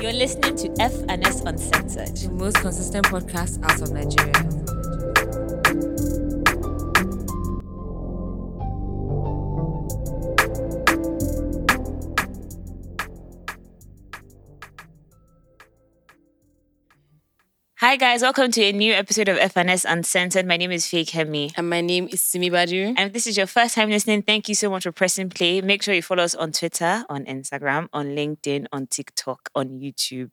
You're listening to F and S Uncensored. The most consistent podcast out of Nigeria. Hi guys, welcome to a new episode of FNS Uncensored. My name is Feyikemi. And my name is Simi Badu. And if this is your first time listening, thank you so much for pressing play. Make sure you follow us on Twitter, on Instagram, on LinkedIn, on TikTok, on YouTube.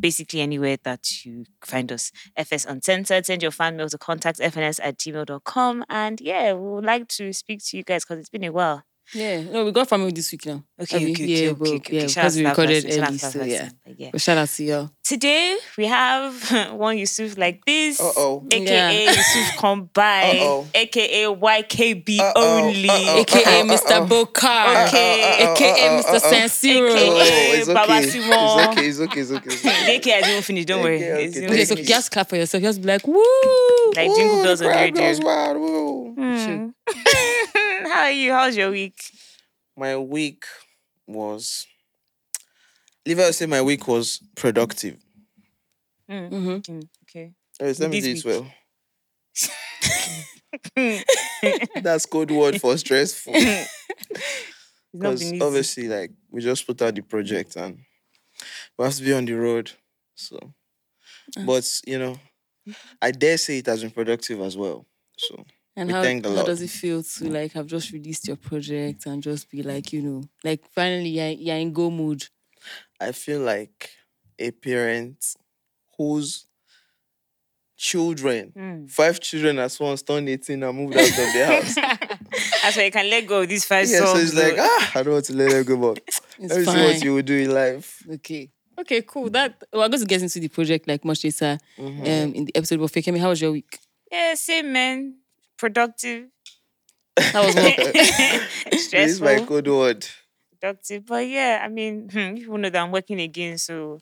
Basically, anywhere that you find us. FS Uncensored. Send your fan mail to contact fns at gmail.com. And yeah, we would like to speak to you guys because it's been a while. Yeah, no, we got family this week now. Okay, okay, okay, yeah, okay, well, okay, yeah, okay. Shout because we recorded person, early, so yeah. person. Yeah. But shout out to y'all. Today we have one Yusuf like this, Uh-oh. aka Yeah. Yusuf come by, Uh-oh. aka YKB Uh-oh, only, uh-oh. AKA Uh-oh, Mr. uh-oh. Bokar. Okay. AKA Mr. uh-oh. San Siro. AKA Oh, it's Baba okay. Simon. It's okay. It's okay. It's okay. It's okay. AK has even finished. Don't worry. Okay, okay, It's even thank Okay, so just clap for yourself. Just be like, woo! Like jingle Woo, bells the on the radio. goes wild. Woo. Hmm. How are you? How's your week? My week was. Leave out say my week was productive. Mm-hmm. Mm, Okay. Yes, let me This do it well. That's code word for stressful. Because obviously, like we just put out the project and we have to be on the road. So, but you know, I dare say it has been productive as well. So And We how, thank the how Lord. does it feel to like have just released your project and just be like, you know, like finally you're, you're in go mood? I feel like a parent whose children, Mm. five children at once turned 18 and moved out of the house. That's why you can let go of these five yeah, so songs. it's like, ah, I don't want to let them go, but It's let me fine. see what you will do in life. Okay. Okay, cool. That well, I'm going to get into the project like much later Mhm. um, in the episode. But Feyikemi, how was your week? yeah, same man. Productive. That was what? this is my Stressful. code word. productive. But yeah, I mean, hmm, people know that I'm working again, so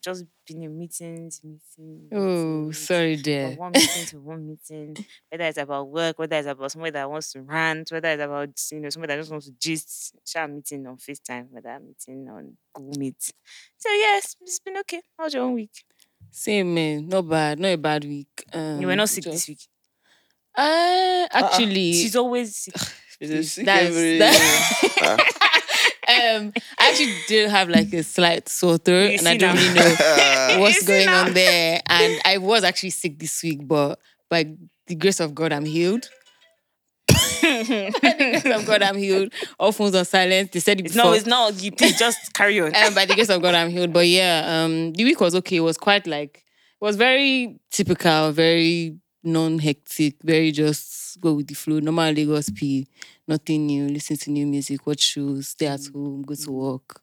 just been in meetings, meetings. oh, meetings, sorry, dear. one meeting to one meeting, whether it's about work, whether it's about somebody that wants to rant, whether it's about you know somebody that just wants to gist, share meeting on FaceTime, whether I'm meeting on Google Meet. So yes, it's been okay. How's your own week? Same man, not bad, not a bad week. Um, you were not sick just- this week. Uh, actually, She's always sick. It's a sick That's- that- Ah. um, I actually did have like a slight sore throat, You and I don't now. really know what's going now? on there. And I was actually sick this week, but by the grace of God, I'm healed. by the grace of God, I'm healed. All phones on silent. They said it before. no, it's not. You please just carry on. um, by the grace of God, I'm healed. But yeah, um, the week was okay. It was quite like it was very typical, very non-hectic, very just go with the flow. Normal Lagos P, nothing new. Listen to new music, watch shows, stay at home, go to work,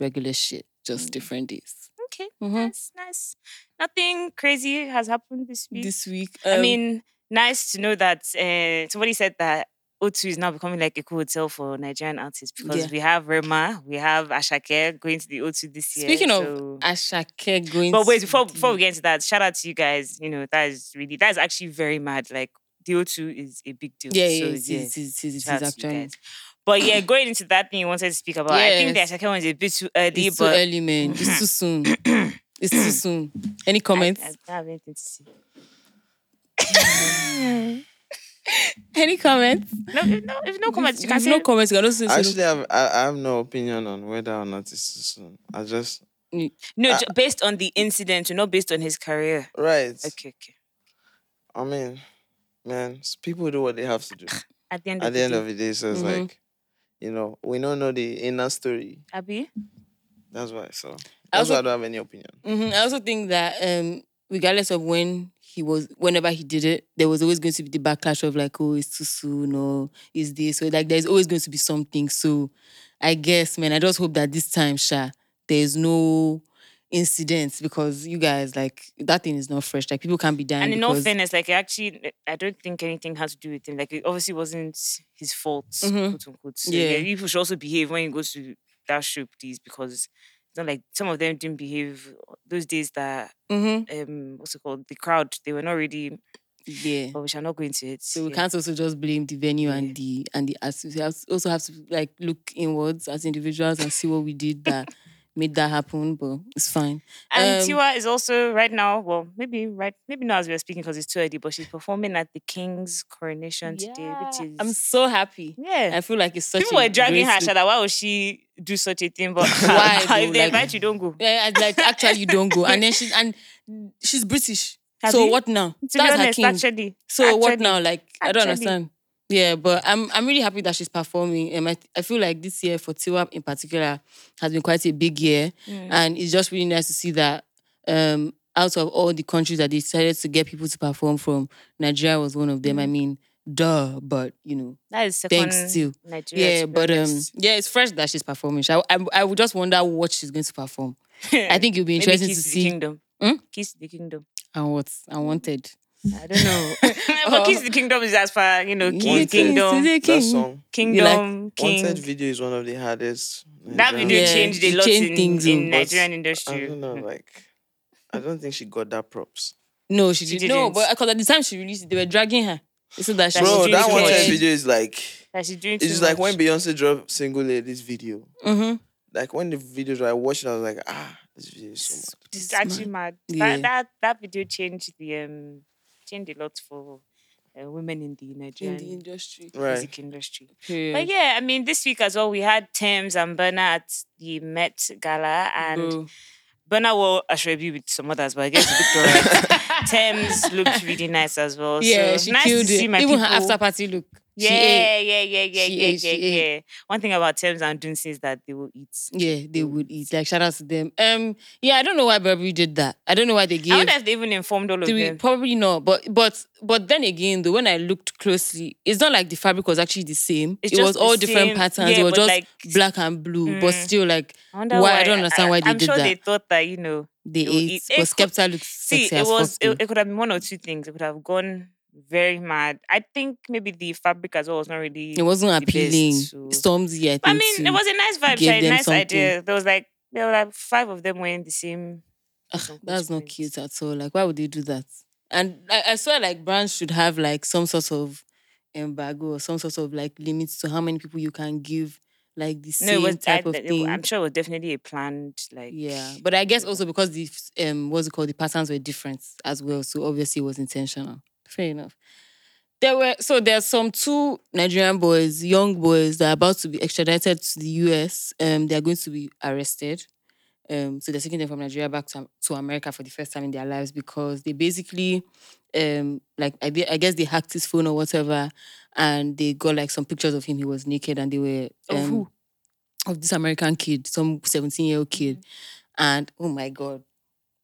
regular shit, just different days. okay, Mhm. nice, nice. Nothing crazy has happened this week. This week, I um, mean, nice to know that uh, somebody said that O2 is now becoming like a cool hotel for Nigerian artists because Yeah. we have Rema, we have Asake going to the O2 this year. speaking of so- Asake going, but wait, before the- before we get into that, shout out to you guys. You know that is really that is actually very mad. Like the O2 is a big deal. yeah, so, yeah, it is, yeah, it is, it is, it shout to you But yeah, going into that thing you wanted to speak about, I think the Yes. Asake one is a bit too early. It's too early, man. It's too soon. it's too soon. Any I, comments? I don't have anything to say. Any comments? No, if no, if no comments, you can If say no comments. You can also say Actually, I've, I, I have no opinion on whether or not it's too soon. I just no, Uh, ju- based on the incident, not based on his career. right. Okay, okay. I mean, man, s- people do what they have to do. At the end At of the the, end day, of the day, so it's Mhm. like, you know, we don't know the inner story. Abby, That's why. So I that's why I don't have any opinion. hmm I also think that um, regardless of when he was, whenever he did it, there was always going to be the backlash of like, oh, it's too soon or is this. So like, there's always going to be something. So I guess, man, I just hope that this time, Sha, there's no incidents because you guys like that thing is not fresh. Like people can't be dying. and in all fairness, like actually, I don't think anything has to do with him. Like it obviously wasn't his fault, Mhm. quote unquote. So, Yeah. yeah. people should also behave when he goes to that show, please, because not like some of them didn't behave those days that Mhm. um what's it called the crowd they were not really. yeah. But we shall not go into it. So we yeah. can't also just blame the venue Yeah. and the and the artists. We also have to like look inwards as individuals and see what we did that made that happen, but it's fine. And Um, Tiwa is also right now, well, maybe right, maybe not as we are speaking because it's too early, but she's performing at the King's coronation today, which is I'm so happy. yeah. I feel like it's such People a were dragging her. Shada. Why would she do such a thing? But Why though? if they Like- invite you, don't go. Yeah, like actually you don't go. And then she's and she's British. Have so you? what now? To That's be her king. actually. So what now? Like I don't understand. Yeah, but I'm I'm really happy that she's performing. Um, I, I feel like this year for Tiwa in particular has been quite a big year, Mm. and it's just really nice to see that um out of all the countries that they decided to get people to perform from, Nigeria was one of them. I mean, duh, but you know, That is Thanks to- Nigeria. yeah, but um, yeah, it's fresh that she's performing. I, I I would just wonder what she's going to perform. I think it'll be interesting Kiss to the see Kingdom. Hmm? Kiss the Kingdom. and what I wanted. I don't know. but Kiss the Kingdom is as far, you know, Yeah, King, Kiss Kingdom, the That song, Kingdom, King. Wanted video is one of the hardest. That Nigerian- video Yeah, changed a lot changed in, things, in but Nigerian I industry. don't know, like, I don't think she got that props. No, she, She did no, didn't. but because at the time she released it, they were dragging her. They said that she That was Bro, doing that one much. time video is like, That she's doing it's too just like when. Beyonce dropped single ladies video. Mm-hmm. Like when the video dropped, I watched it, I was like, ah, this video is so much. It's actually mad. Yeah. That, that that video changed the um changed a lot for uh, women in the In the industry. Right. music industry. Period. But yeah, I mean, this week as well, we had Tems and Burna at the Met Gala, and Bro. Burna wore Aso Ebi with some others, but I guess it looked alright. Tems looked really nice as well. yeah, so she nice killed to see it. my Even people. her after party look. Yeah, yeah, yeah, yeah, She yeah, ate, yeah, ate. yeah. One thing about Tems and Dunsin is that they will eat. Yeah, they would eat. Like shout out to them. Um, yeah, I don't know why Burberry did that. I don't know why they I gave. wonder if they even informed all of Three, them. probably not, but but but then again, though, when I looked closely, it's not like the fabric was actually the same. It's it was all different same- patterns. yeah, it was just like- black and blue, but Mm. still like I wonder why- I don't understand why they I'm did sure that. they thought that you know they ate. eat- But it Skepta looks See, sexy it as was it, it could have been one or two things. It could have gone very mad. I think maybe the fabric as well was not really. It wasn't appealing. so- Stormzy, I think. I mean, it was a nice vibe. gave a nice something. idea. There was like there were like five of them wearing the same. Ugh, that's not cute at all. Like, why would they do that? And I, I swear, like, brands should have like some sort of embargo or some sort of like limits to how many people you can give like the No, same was. I, type of it- thing. I'm sure it was definitely a planned like. yeah, but I guess also because the um what's it called the patterns were different as well, so obviously it was intentional. Fair enough. There were so there's some two Nigerian boys, young boys that are about to be extradited to the US. Um, they are going to be arrested. Um, so they're taking them from Nigeria back to, to America for the first time in their lives because they basically, um, like I, I guess they hacked his phone or whatever, and they got like some pictures of him. He was naked, and they were Of um, who? Of this American kid, some seventeen year old kid, and oh my god,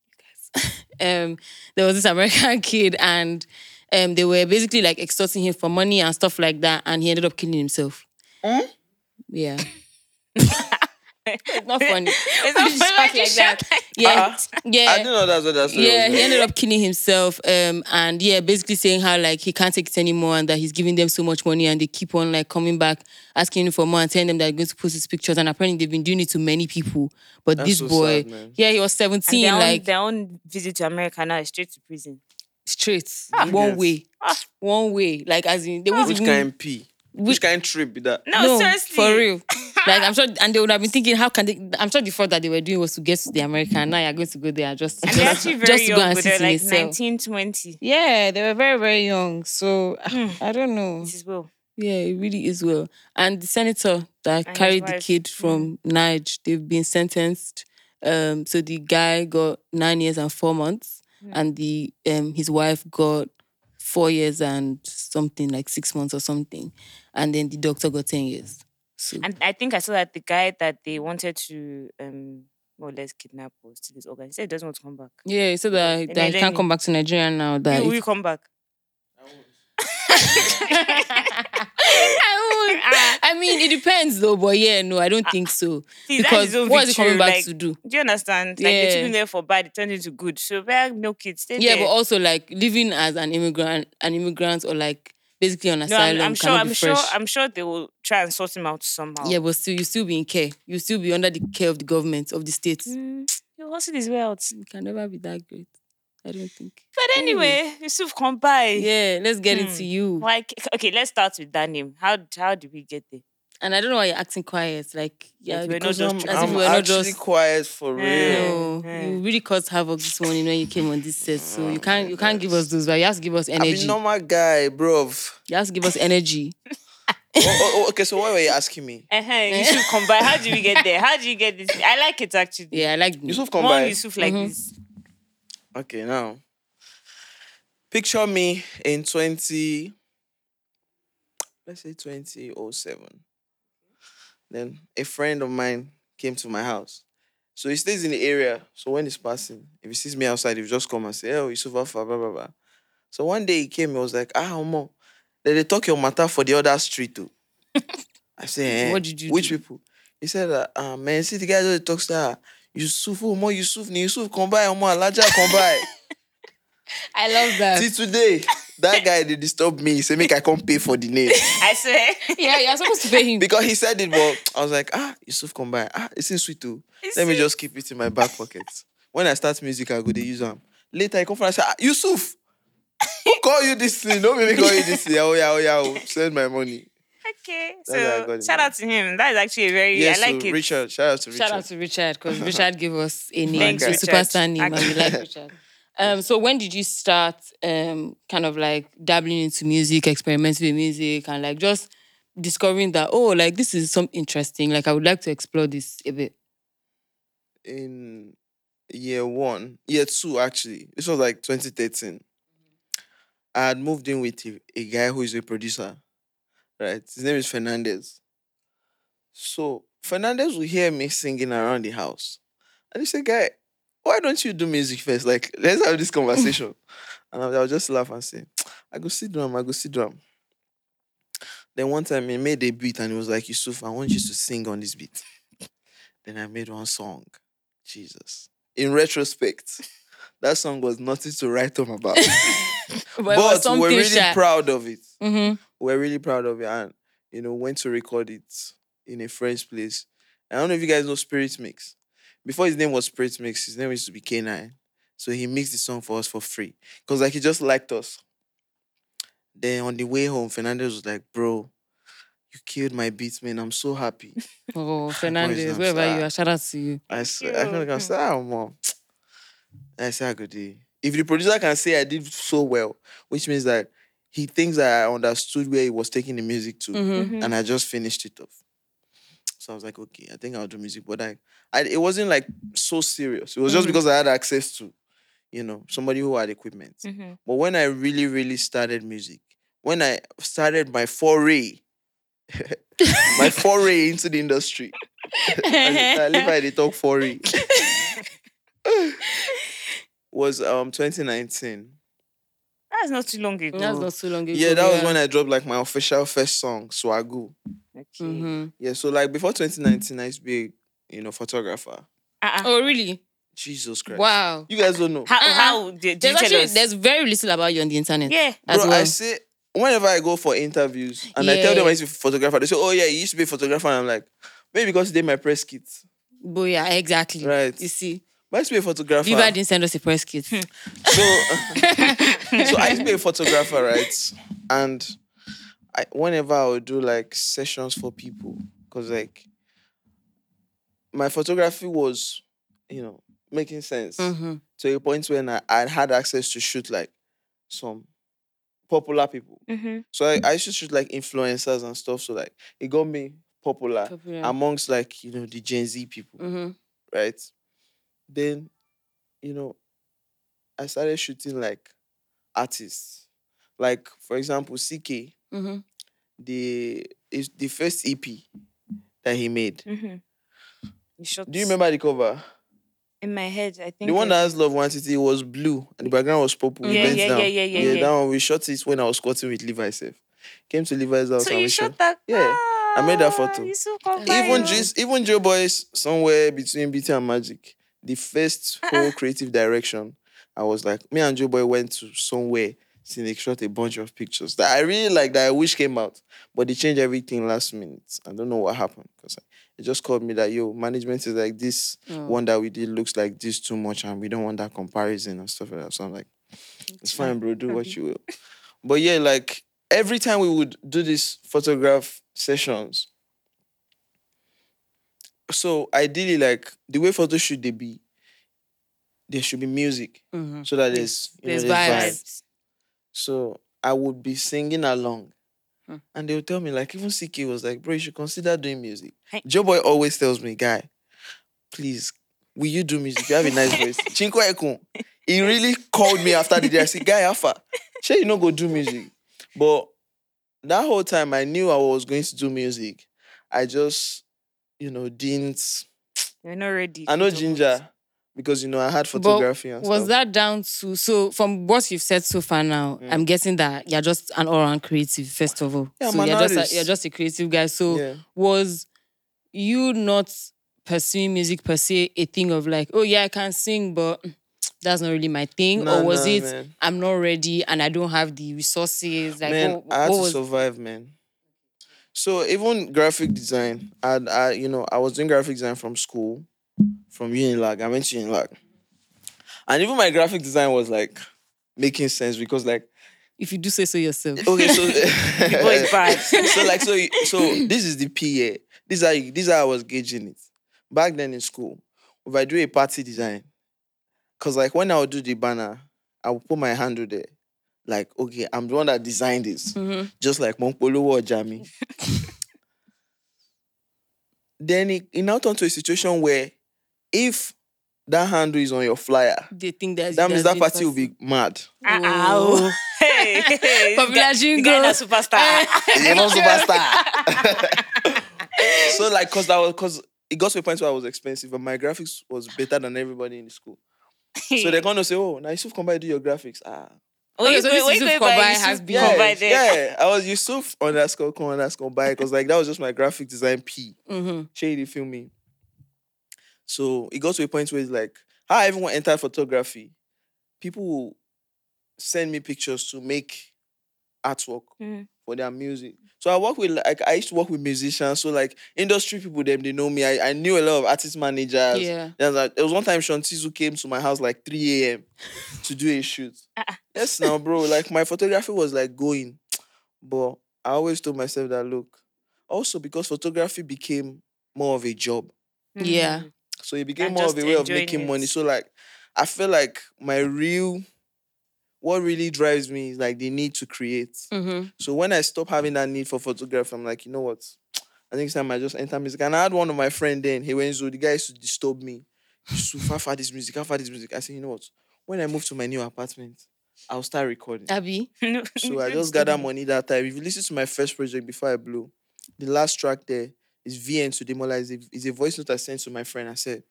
you guys, um, there was this American kid, and um, they were basically like extorting him for money and stuff like that, and he ended up killing himself. Yeah. it's not funny. It's Why not you funny shout you like shout that? like Yeah, I yeah. didn't know that's what that story Yeah, was. he ended up killing himself. Um, and yeah, basically saying how like he can't take it anymore and that he's giving them so much money and they keep on like coming back asking him for more and telling them they're going to post his pictures. And apparently they've been doing it to many people. But That's this so boy, sad, man. yeah, he was And 17, their, own, like their own visit to America now is straight to prison. Straight, ah. one Yes. way, ah. one way. Like as in they ah. won't Which even kind P? Which kind trip be that? No, seriously. for real. like I'm sure, and they would have been thinking, how can they? I'm sure the thought that they were doing was to get to the America. And now you're going to go there just, And just, actually very just to go young, and but sit they're like cell. 19, 20. Yeah, they were very, very young. So Hmm. I don't know. This is Will. Yeah, it really is well. And the senator that his carried the kid hmm. from Nige, they've been sentenced. Um, so the guy got nine years and four months, and the um his wife got four years and something like six months or something, and then the doctor got ten years. So And I think I saw that the guy that they wanted to um more or less kidnap or steal his organ. He said he doesn't want to come back. yeah, so that, that he can't come back to Nigeria now. That will you come back? I. I mean, it depends though, but yeah, no, I don't think so. See, because what is it coming back like, to do? Do you understand? Like they took Yeah. him there for bad, it turned into good. So bear no kids, stay Yeah, there. but also like living as an immigrant, an immigrant or like basically on no, asylum. I'm, I'm sure. I'm sure. I'm sure they will try and sort him out somehow. Yeah, but still, you still be in care. You still be under the care of the government of the states. Mm, you hustle his way out. It can never be that great. I don't think. But anyway, Yusuf, come by. Yeah, let's get Hmm. into you. Like, okay, let's start with that name. How how did we get there? And I don't know why you're acting quiet. Like, yeah, we're not just I'm, as if I'm we're not actually just. quiet for real. Eh. No, Eh. you really caused havoc this morning when you came on this set. So you can't you can't give us those, but you have to give us I'm a energy. normal guy, bro. You have to give us energy. oh, oh, oh, okay, so why were you asking me? Uh-huh. Yusuf combine. How do we get there? How do you get this? I like it actually. Yeah, I like Yusuf come More by. Yusuf like Mhm. this. Okay, now picture me in 20 let's say 2007. Then a friend of mine came to my house. So he stays in the area. So when he's passing, if he sees me outside, he will just come and say, Oh, Yusuf Alpha, blah, blah, blah. So one day he came, he was like, Ah, Omo, then they talk your matter for the other street too. I say, eh, What did you Which do? people? He said, uh, ah, man, see the guy just talks to Yusuf, Omo, Yusuf, ni Yusuf, come by, Omo, Alaja, come by. I love that. See today, that guy they disturb me. He said make I come pay for the name I swear. yeah, you're supposed to pay him. because he said it. But I was like, ah, Yusuf come by. Ah, it's in sweet too. It's Let me sweet. just keep it in my back pocket. When I start music, I go to use them. Later, I come from I say, ah, Yusuf, who call you this thing? Don't make me call you this thing. Oh yeah, oh yeah, oh, send my money. Okay. That's how I got So shout out to him. That is actually a very Yes, I like so it. Richard. Shout out to Richard. Shout out to Richard because Richard gave us a name, Thanks, a Richard. superstar name, and we like Richard. Um, so when did you start um, kind of like dabbling into music, experimenting with music, and like just discovering that oh, like this is something interesting. Like I would like to explore this a bit. in year one, year two actually. This was like 2013. I had moved in with a, a guy who is a producer, right? His name is Fernandez. So Fernandez will hear me singing around the house. And he said, Guy, why don't you do music first? Like, let's have this conversation. and I'll, just laugh and say, I go see drum, I go see drum. Then one time he made a beat and he was like, Yusuf, I want you to sing on this beat. then I made one song. Jesus. In retrospect, that song was nothing to write home about. But, but we're really proud of it. hmm We're really proud of it. And, you know, went to record it in a friend's place. I don't know if you guys know Spirit Mix. Before his name was Spirit Mix, his name used to be K9. So he mixed the song for us for free. Because like he just liked us. Then on the way home, Fernandez was like, bro, you killed my beats, man. I'm so happy. Oh, Fernandez, I'm wherever you are, shout out to you. I said. I can like, say, ah, mom. I said, good day. If the producer can say I did so well, which means that he thinks that I understood where he was taking the music to, Mhm. and I just finished it off. So I was like, okay, I think I'll do music, but I, I it wasn't like so serious. It was just Mhm. because I had access to, you know, somebody who had equipment. Mhm. But when I really, really started music, when I started my foray, my foray into the industry, I, I live by the talk foray, was um 2019. That's not too long ago. That's not so long ago. Yeah, that was when I dropped like my official first song, Swagu. Okay. hmm Yeah, so like before 2019, I used to be, you know, photographer. Uh-uh. Oh, really? Jesus Christ. Wow. You guys don't know. How, Uh-uh. how did, did There's you tell actually us? there's very little about you on the internet. yeah. as Bro, well. I say whenever I go for interviews and I tell them I used to be a photographer, they say, Oh yeah, you used to be a photographer. And I'm like, maybe because they did my press kit. But yeah, exactly. Right. You see, But I used to be a photographer. Viva didn't send us a press kit. So, so I used to be a photographer, right? And I, whenever I would do like sessions for people, because like my photography was, you know, making sense hmm to a point when I, I had access to shoot like some popular people. Mm-hmm. So I, I used to shoot like influencers and stuff. So like it got me popular Popular. amongst like, you know, the Gen Z people hmm right? Then, you know, I started shooting like artists. Like, for example, CKay, hmm the is the first EP that he made. Mm-hmm. You shot Do you remember the cover? in my head? I think The one I- that has Love Quantity was blue and the background was purple. Yeah, yeah, down. yeah, yeah, yeah, yeah. that one we shot it when I was squatting with Levi self. Came to Levi's house So and you we shot shot. that? Yeah, I made that Ah, photo. So Even Even just even Joeboy's somewhere between BT and Magic, the first Uh-uh. whole creative direction, I was like, me and Joeboy went to somewhere, Cynic shot a bunch of pictures that I really like that I wish came out, but they changed everything last minute. I don't know what happened because it just called me that yo, management is like this Oh. one that we did looks like this too much, and we don't want that comparison and stuff like that. So I'm like, it's fine, bro, do what you will. But yeah, like every time we would do these photograph sessions, so ideally, like the way photo should they be, there should be music Mhm. so that there's you There's know, there's vibes. vibes. So I would be singing along. Hmm. And they would tell me, like, even CKay was like, bro, you should consider doing music. Hey. Joeboy always tells me, guy, please, will you do music? You have a nice voice. Chinko Ekun. He really called me after the day. I said, guy, Alpha, sure you not go do music. But that whole time I knew I was going to do music. I just, you know, didn't You're not ready. I know ginger because you know I had photography and Was stuff. that down to so from what you've said so far now? Mm. I'm guessing that you're just an all-round creative, first of all. Yeah, so I'm you're just artist. a, you're just a creative guy. So yeah. was you not pursuing music per se a thing of like, oh yeah, I can sing, but that's not really my thing, Nah, or was nah, it man. I'm not ready and I don't have the resources? Like, man, what, I had to was survive, man. So even graphic design, I, I, you know, I was doing graphic design from school, from Unilag. I went to Unilag, and even my graphic design was like making sense because, like, if you do say so yourself? okay, so is bad. so like, so so this is the PA. This is how you, this is how I was gauging it back then in school. If I do a party design, cause like when I would do the banner, I would put my handle there. Like, okay, I'm the one that designed this Mhm. just like Monkpolo or Jamie. then it, it now turned to a situation where if that handle is on your flyer, They think that that means that the party will be mad. Ah, Oh. Hey, hey, hey. Popular The guy- the guy jingle. na superstar. you know, superstar. so like, cause that was cause it got to a point where I was expensive, and my graphics was better than everybody in the school. So they're gonna say, "Oh, now Yusuf come by do your graphics." Ah, Oh, Okay, you so this where you Yusuf going Kobai has been- yeah, Kobai there? yeah. I was Yusuf underscore come underscore by because like that was just my graphic design P. Mhm. Shady feel me. So it got to a point where it's like, how everyone entered photography, people will send me pictures to make artwork Mhm. For their music. So I work with like I used to work with musicians. So like industry people, them they know me. I, I knew a lot of artist managers. Yeah. There was, like, there was one time Sean Tizu came to my house like 3 a.m. to do a shoot. Ah, ah. yes, now, bro. Like my photography was like going, but I always told myself that look, also because photography became more of a job, Yeah. Mm. so it became And more of a way of enjoying making money. So like, I feel like my real, what really drives me is like the need to create. Mhm. So when I stop having that need for photography, I'm like, you know what? I think it's time I just enter music. And I had one of my friend then, he went so the guy used to disturb me. So how far this music, how far this music. I said, you know what? When I move to my new apartment, I'll start recording. Abby. So I just gather money that time. If you listen to my first project before I blew, the last track there is VN to demolize. It's a, voice note I sent to my friend. I said,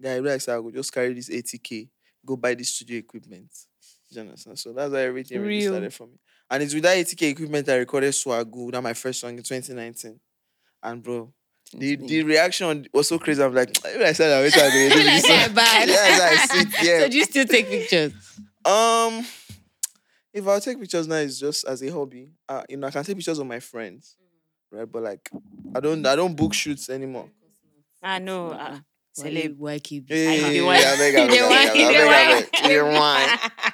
guy, I realized I will just carry this 80k, go buy this studio equipment. Do you understand? So that's how everything really Real. started for me. And it's with that 80k equipment I recorded Swagu, that my first song in 2019. And bro, the, the reaction was so crazy. I'm like, even I said I wait, I'm going to do Like this. that bad. Yes, I sit So do you still take pictures? Um, if I take pictures now, it's just as a hobby. Uh, you know, I can take pictures of my friends, right? But like, I don't, I don't book shoots anymore. I know. Uh, Why celeb. you- why keep Hey, the I wine. beg, I beg, I beg, I beg, I beg.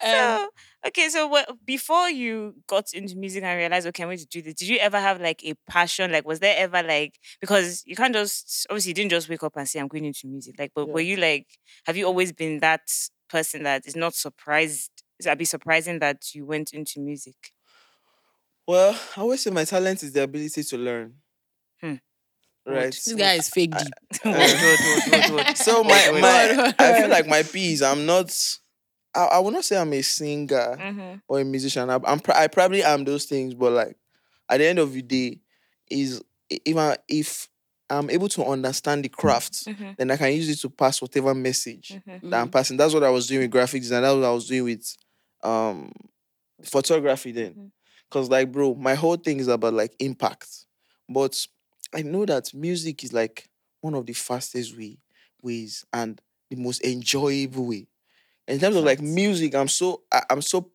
The so okay, so what, before you got into music and realized, okay, I'm going to do this. Did you ever have like a passion? Like, was there ever like because you can't just obviously you didn't just wake up and say I'm going into music. Like, but were you like, have you always been that person that is not surprised? It'd be surprising that you went into music. Well, I always say my talent is the ability to learn. Hmm. Right. This guy is fake deep. So my, my. I feel like my P's. I'm not. I, I will not say I'm a singer. Mhm. or a musician. I, I'm pr- I probably am those things, but like at the end of the day, is i- if I, if I'm able to understand the craft, Mhm. then I can use it to pass whatever message Mhm. that I'm passing. That's what I was doing with graphic design. That's what I was doing with um photography then. Mhm. Cause like bro, my whole thing is about like impact. But I know that music is like one of the fastest way ways and the most enjoyable way. In terms of like music, I'm so I, I'm so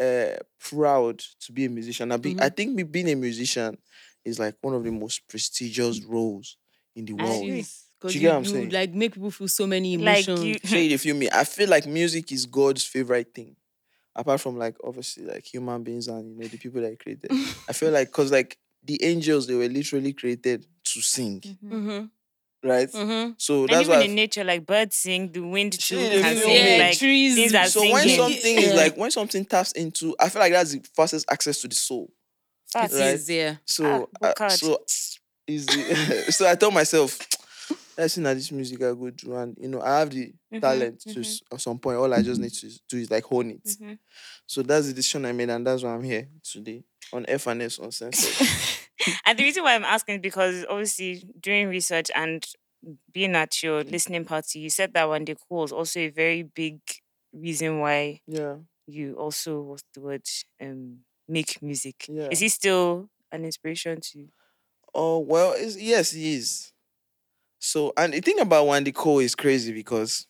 uh proud to be a musician. I be I Mhm. think me being a musician is like one of the most prestigious roles in the world. Do you, you get what I'm you, saying? like make people feel so many Like emotions. you, Say it if you me. I feel like music is God's favorite thing. Apart from like obviously like human beings and you know the people that he created. I feel like cause like the angels they were literally created to sing, Mm-hmm. Right? Mm-hmm. So And that's even why. in nature, like birds sing, the wind too Shit, can you sing. feel? Like trees. things are so when singing. something is like when something taps into, I feel like that's the fastest access to the soul. Facts. It Right. is, yeah. So, Ah, uh, so is the so I told myself, let's see now this music I go do, and you know I have the Mhm, talent to mhm. s- at some point. All I just need to do is like hone it. Mhm. So that's the decision I made, and that's why I'm here today on FNS Uncensored. And the reason why I'm asking is because obviously doing research and being at your listening party, you said that one day cool was also a very big reason why yeah, you also what's the word um make music. Yeah. Is he still an inspiration to you? Oh well, yes, he is. So, and the thing about Wande Coal is crazy because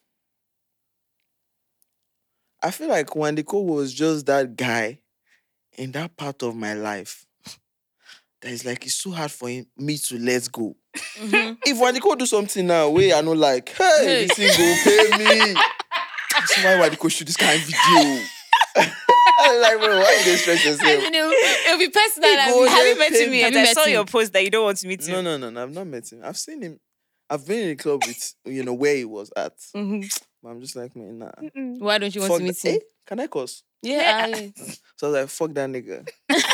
I feel like Wande Coal was just that guy in that part of my life that is like it's so hard for him, me to let go. Mhm. If Wande Coal do something now, where I know like, hey, Hey. this thing go pay me. That's why Wande Coal shoot this kind of video. I'm like, bro, why you dey stress yourself? you know, it'll be personal. He and go we- Have you there, met him me. yet? Have you I saw him? your post that you don't want to meet him. No, no, no, no. I've not met him. I've seen him. I've been in a club with you know where he was at. Mhm. But I'm just like, man, nah. Mm-mm. Why don't you want Fuck to meet that- him? Eh, can I cuss? Yeah. I- So I was like, fuck that nigga.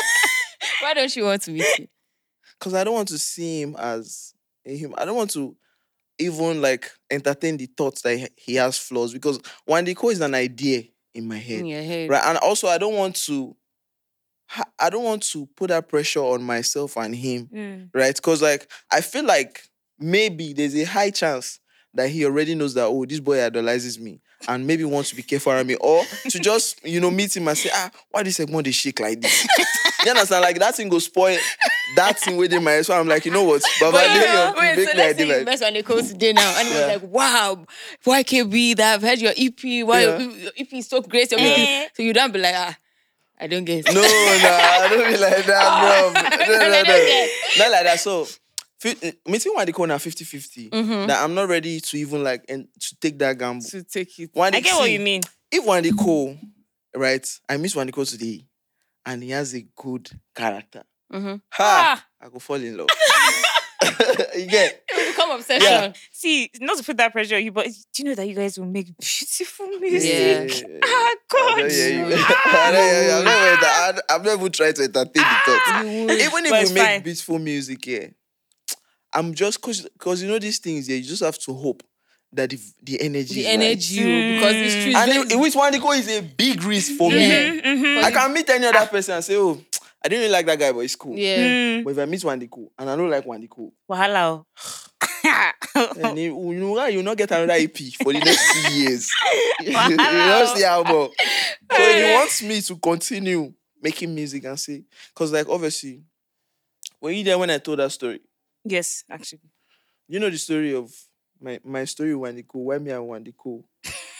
Why don't you want to meet him? Because I don't want to see him as a human. I don't want to even like entertain the thoughts that he- has flaws because Wande Coal is an idea in my head. In your head. Right. And also I don't want to I don't want to put that pressure on myself and him. Mm. Right? Because like I feel like maybe there's a high chance that he already knows that oh this boy idolizes me and maybe wants to be careful around me or to just you know meet him and say ah why this segment they shake like this you understand like that thing go spoil that thing within my head so I'm like you know what Baba But you lay know, your- wait, make so me let's say idea you like- met when they today now, and he Yeah. was like, "Wow, YKB, that I've heard your EP. Why Yeah. your EP is so great?" Your Eh. music-" So you don't be like, "Ah, I don't get." it. no, no, I don't be like that, bro. No, no, no, no. Not like that. So, fi- meeting one the now 50 50. Mhm. That I'm not ready to even like and to take that gamble. To take it. One I get what you mean. If Wande Coal, right? I miss Wande Coal today, and he has a good character. Mm-hmm. Ha! I could fall in love. you get? It will become obsession. Yeah. See, not to put that pressure on you, but do you know that you guys will make beautiful music? Yeah. music? Ah, I God. don't hear you. I don't hear you. I'm not even- I- I'm even trying to entertain the thought. You even if it's we make fine. beautiful music here, I'm just cause cause you know these things here, you just have to hope that the, the energy the energy, Mm. oh, because it's true. it's Right. very- And it, which one go is a big risk for me. Yeah. Mhm, I can meet any other person and say, Oh, I didn't really like that guy, but it's cool. yeah. mhm. But if I meet Wande Coal and I don't like Wande Coal, Wahala. oh. then you, you know you not get another EP for the next two years. you see how much. So he wants me to continue making music and say, because like obviously, were you there when I told that story? yes, actually. You know the story of my my story with Wande Coal, why me and Wande Coal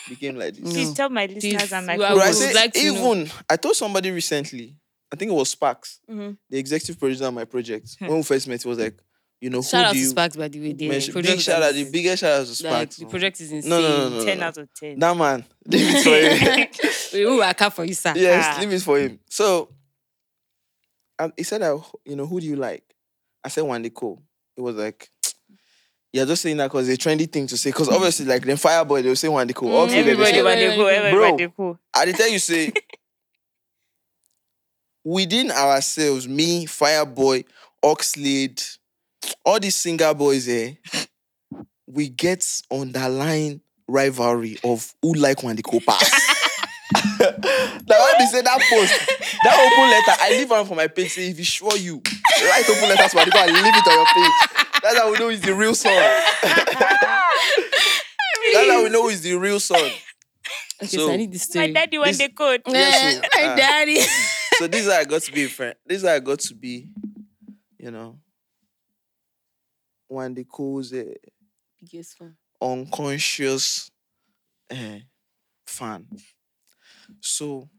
became like this. No. Please tell my listeners and my you are Bro, I would say, like to even I told somebody recently, I think it was Sparks, Mhm. the executive producer of my project. Hmm. When we first met, he was like, you know, Shout who out do to you Sparks, by the way. The mention? Big shout out, the is- biggest shout out to like, Sparks. the project is insane. no, no, no, no. 10 out of 10. That man, leave it for him. we will work out for you, sir. yes, Ah. leave it for him. So, and he said, that, you know, who do you like? I said Wande Coal. He was like, you're just saying that because it's a trendy thing to say. Because obviously, like, then Fireboy, they will say Wande Coal. Mm, All three, they will Everybody say want to go, everybody go. I did tell you say within ourselves, me, Fireboy, Oxlade, all these singer boys here, we get underlying rivalry of who like when the pass. now when they say that post, that open letter, I leave one for my page. Say if you sure you write open letters for and leave it on your page. That's how we know it's the real son. That's how we know it's the real son. Okay, so, So- I need this My daddy want This- the code. Yes, Eh, so, my ah. daddy. so this is how I got to be a friend. This is how I got to be, you know, Wande Coal's uh, Biggest fan. unconscious uh, fan. So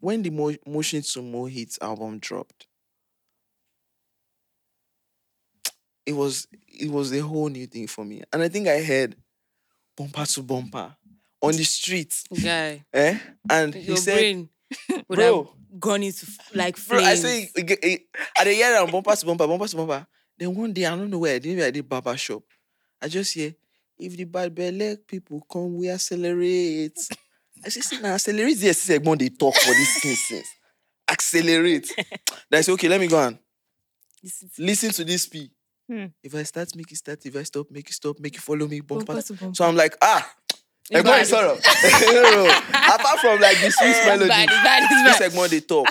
when the Mo- Mushin to Mo'Hits album dropped, it was it was a whole new thing for me. And I think I heard bumper to bumper on the streets. Guy, Eh? And he said, brain would Bro, have gone into like Bro, flames. I say at the year and bumper to bumper, bumper to bumper. Then one day, I don't know where maybe I did barber shop. I just hear, if the bad belly people come, we accelerate. I say, see, now accelerate this segment they talk for this thing since. Accelerate. then I say, okay, let me go on. Listen to this P. Hmm. If I start, make it start. If I stop, make it stop. Make it follow me. Bumper to. So I'm like, ah, Egmont bad. is sorrow. Apart from like the sweet It's melody, bad, it's bad, it's this bad. segment they talk.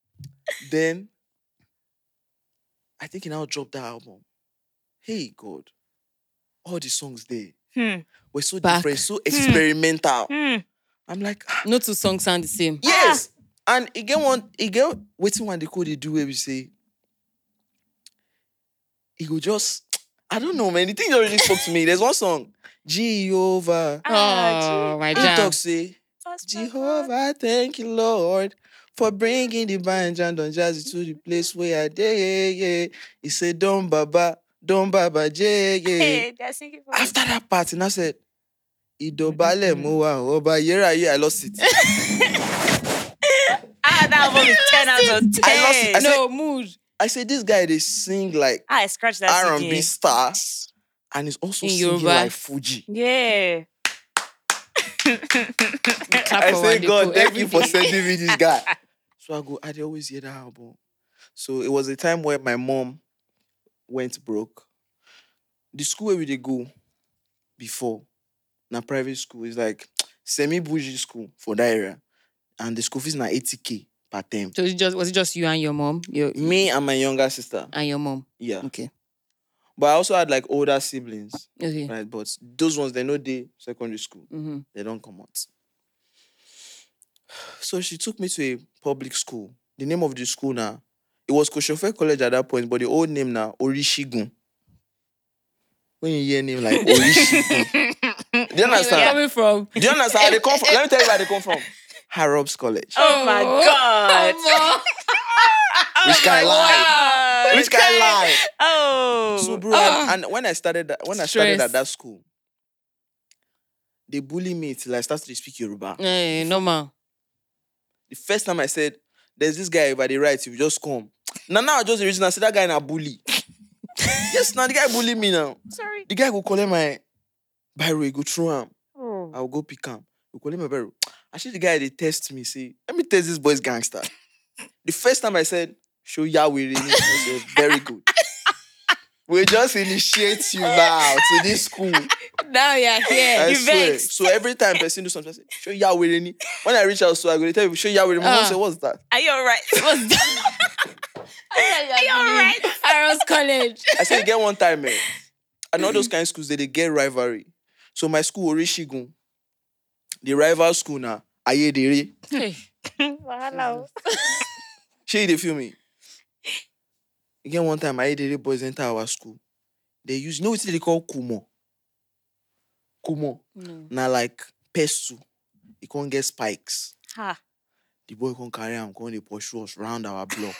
then I think he now dropped that album. Hey God, all the songs there Hmm. were so Back. different, so experimental. Hmm. I'm like, ah, No two songs sound the same. yes. And again, one again, waiting one they call they do where we say, he go just, I don't know, man. The thing that really spoke to me. There's one song, Jehovah. Ah, Oh, my He jam. talk say, God. Jehovah, thank you, Lord, for bringing the band and Don Jazzy to the place where I did. Yeah, yeah. He said, Don Baba, Don Baba, J, yeah. Hey, After that part, and I said, Idobale Moa, Oba Yera, yeah, I lost it. Ah, that album is 10 out of 10. I lost it. I said- No, mood. I said, this guy, they sing like Ah, I scratched that R&B CD. star, and he's also In singing Yoruba. like Fuji. Yeah. I say, God, thank every you for sending me this guy. So I go, I dey always hear that album. So it was a time where my mom went broke. The school where we dey go before, na private school, is like semi bougie school for that area. And the school fees na 80k per term. So it just was it just you and your mom? Your Me and my younger sister. and your mom. Yeah. Okay. But I also had like older siblings, Okay. right? But those ones, they know they secondary school. Mm-hmm. they don't come out. So she took me to a public school. The name of the school now, it was Koshofe College at that point, but the old name now, Orishigun. When you hear name like Orishigun, do you understand? Coming from Do you understand where they come from? Let me tell you where they come from. Harrods College. Oh my God. Omo. Which guy lie? Which guy lie? Oh. So bro, Ah. and, and when I started that, when I started at that school, they bully me till I started to speak Yoruba. Eh, normal. The first time I said, there's this guy over the right, you just come. Now, now I just the reason I said that guy na bully. yes, now the guy bully me now. Sorry. The guy go collect my biro, he go throw him. Oh. I will go pick him. He him my biro. Actually, the guy they test me, say, let me test this boy's gangster. the first time I said, show Yahweh, I said, very good. We just initiate you now to this school. Now you're here. I You swear. vexed. So every time person do something, I say, show Yahweh. Reni." When I reach out, so I go to tell you, show Yahweh. Reni." My mom Ah. say, what's that? Are you alright? What's that? Are you alright? Arrows College. I said, get one time, man. And all those kind of schools, they, they get rivalry. So my school, Orishigun, the rival school now, Ayedere. Hey. Wahala. Shey they feel me? Again, one time, Ayedere boys enter our school. They use, you know what they call Kumo? Kumo. No. Now like pestle. He can't get spikes. Ha. The boy can't carry him, can't they pursue us round our block.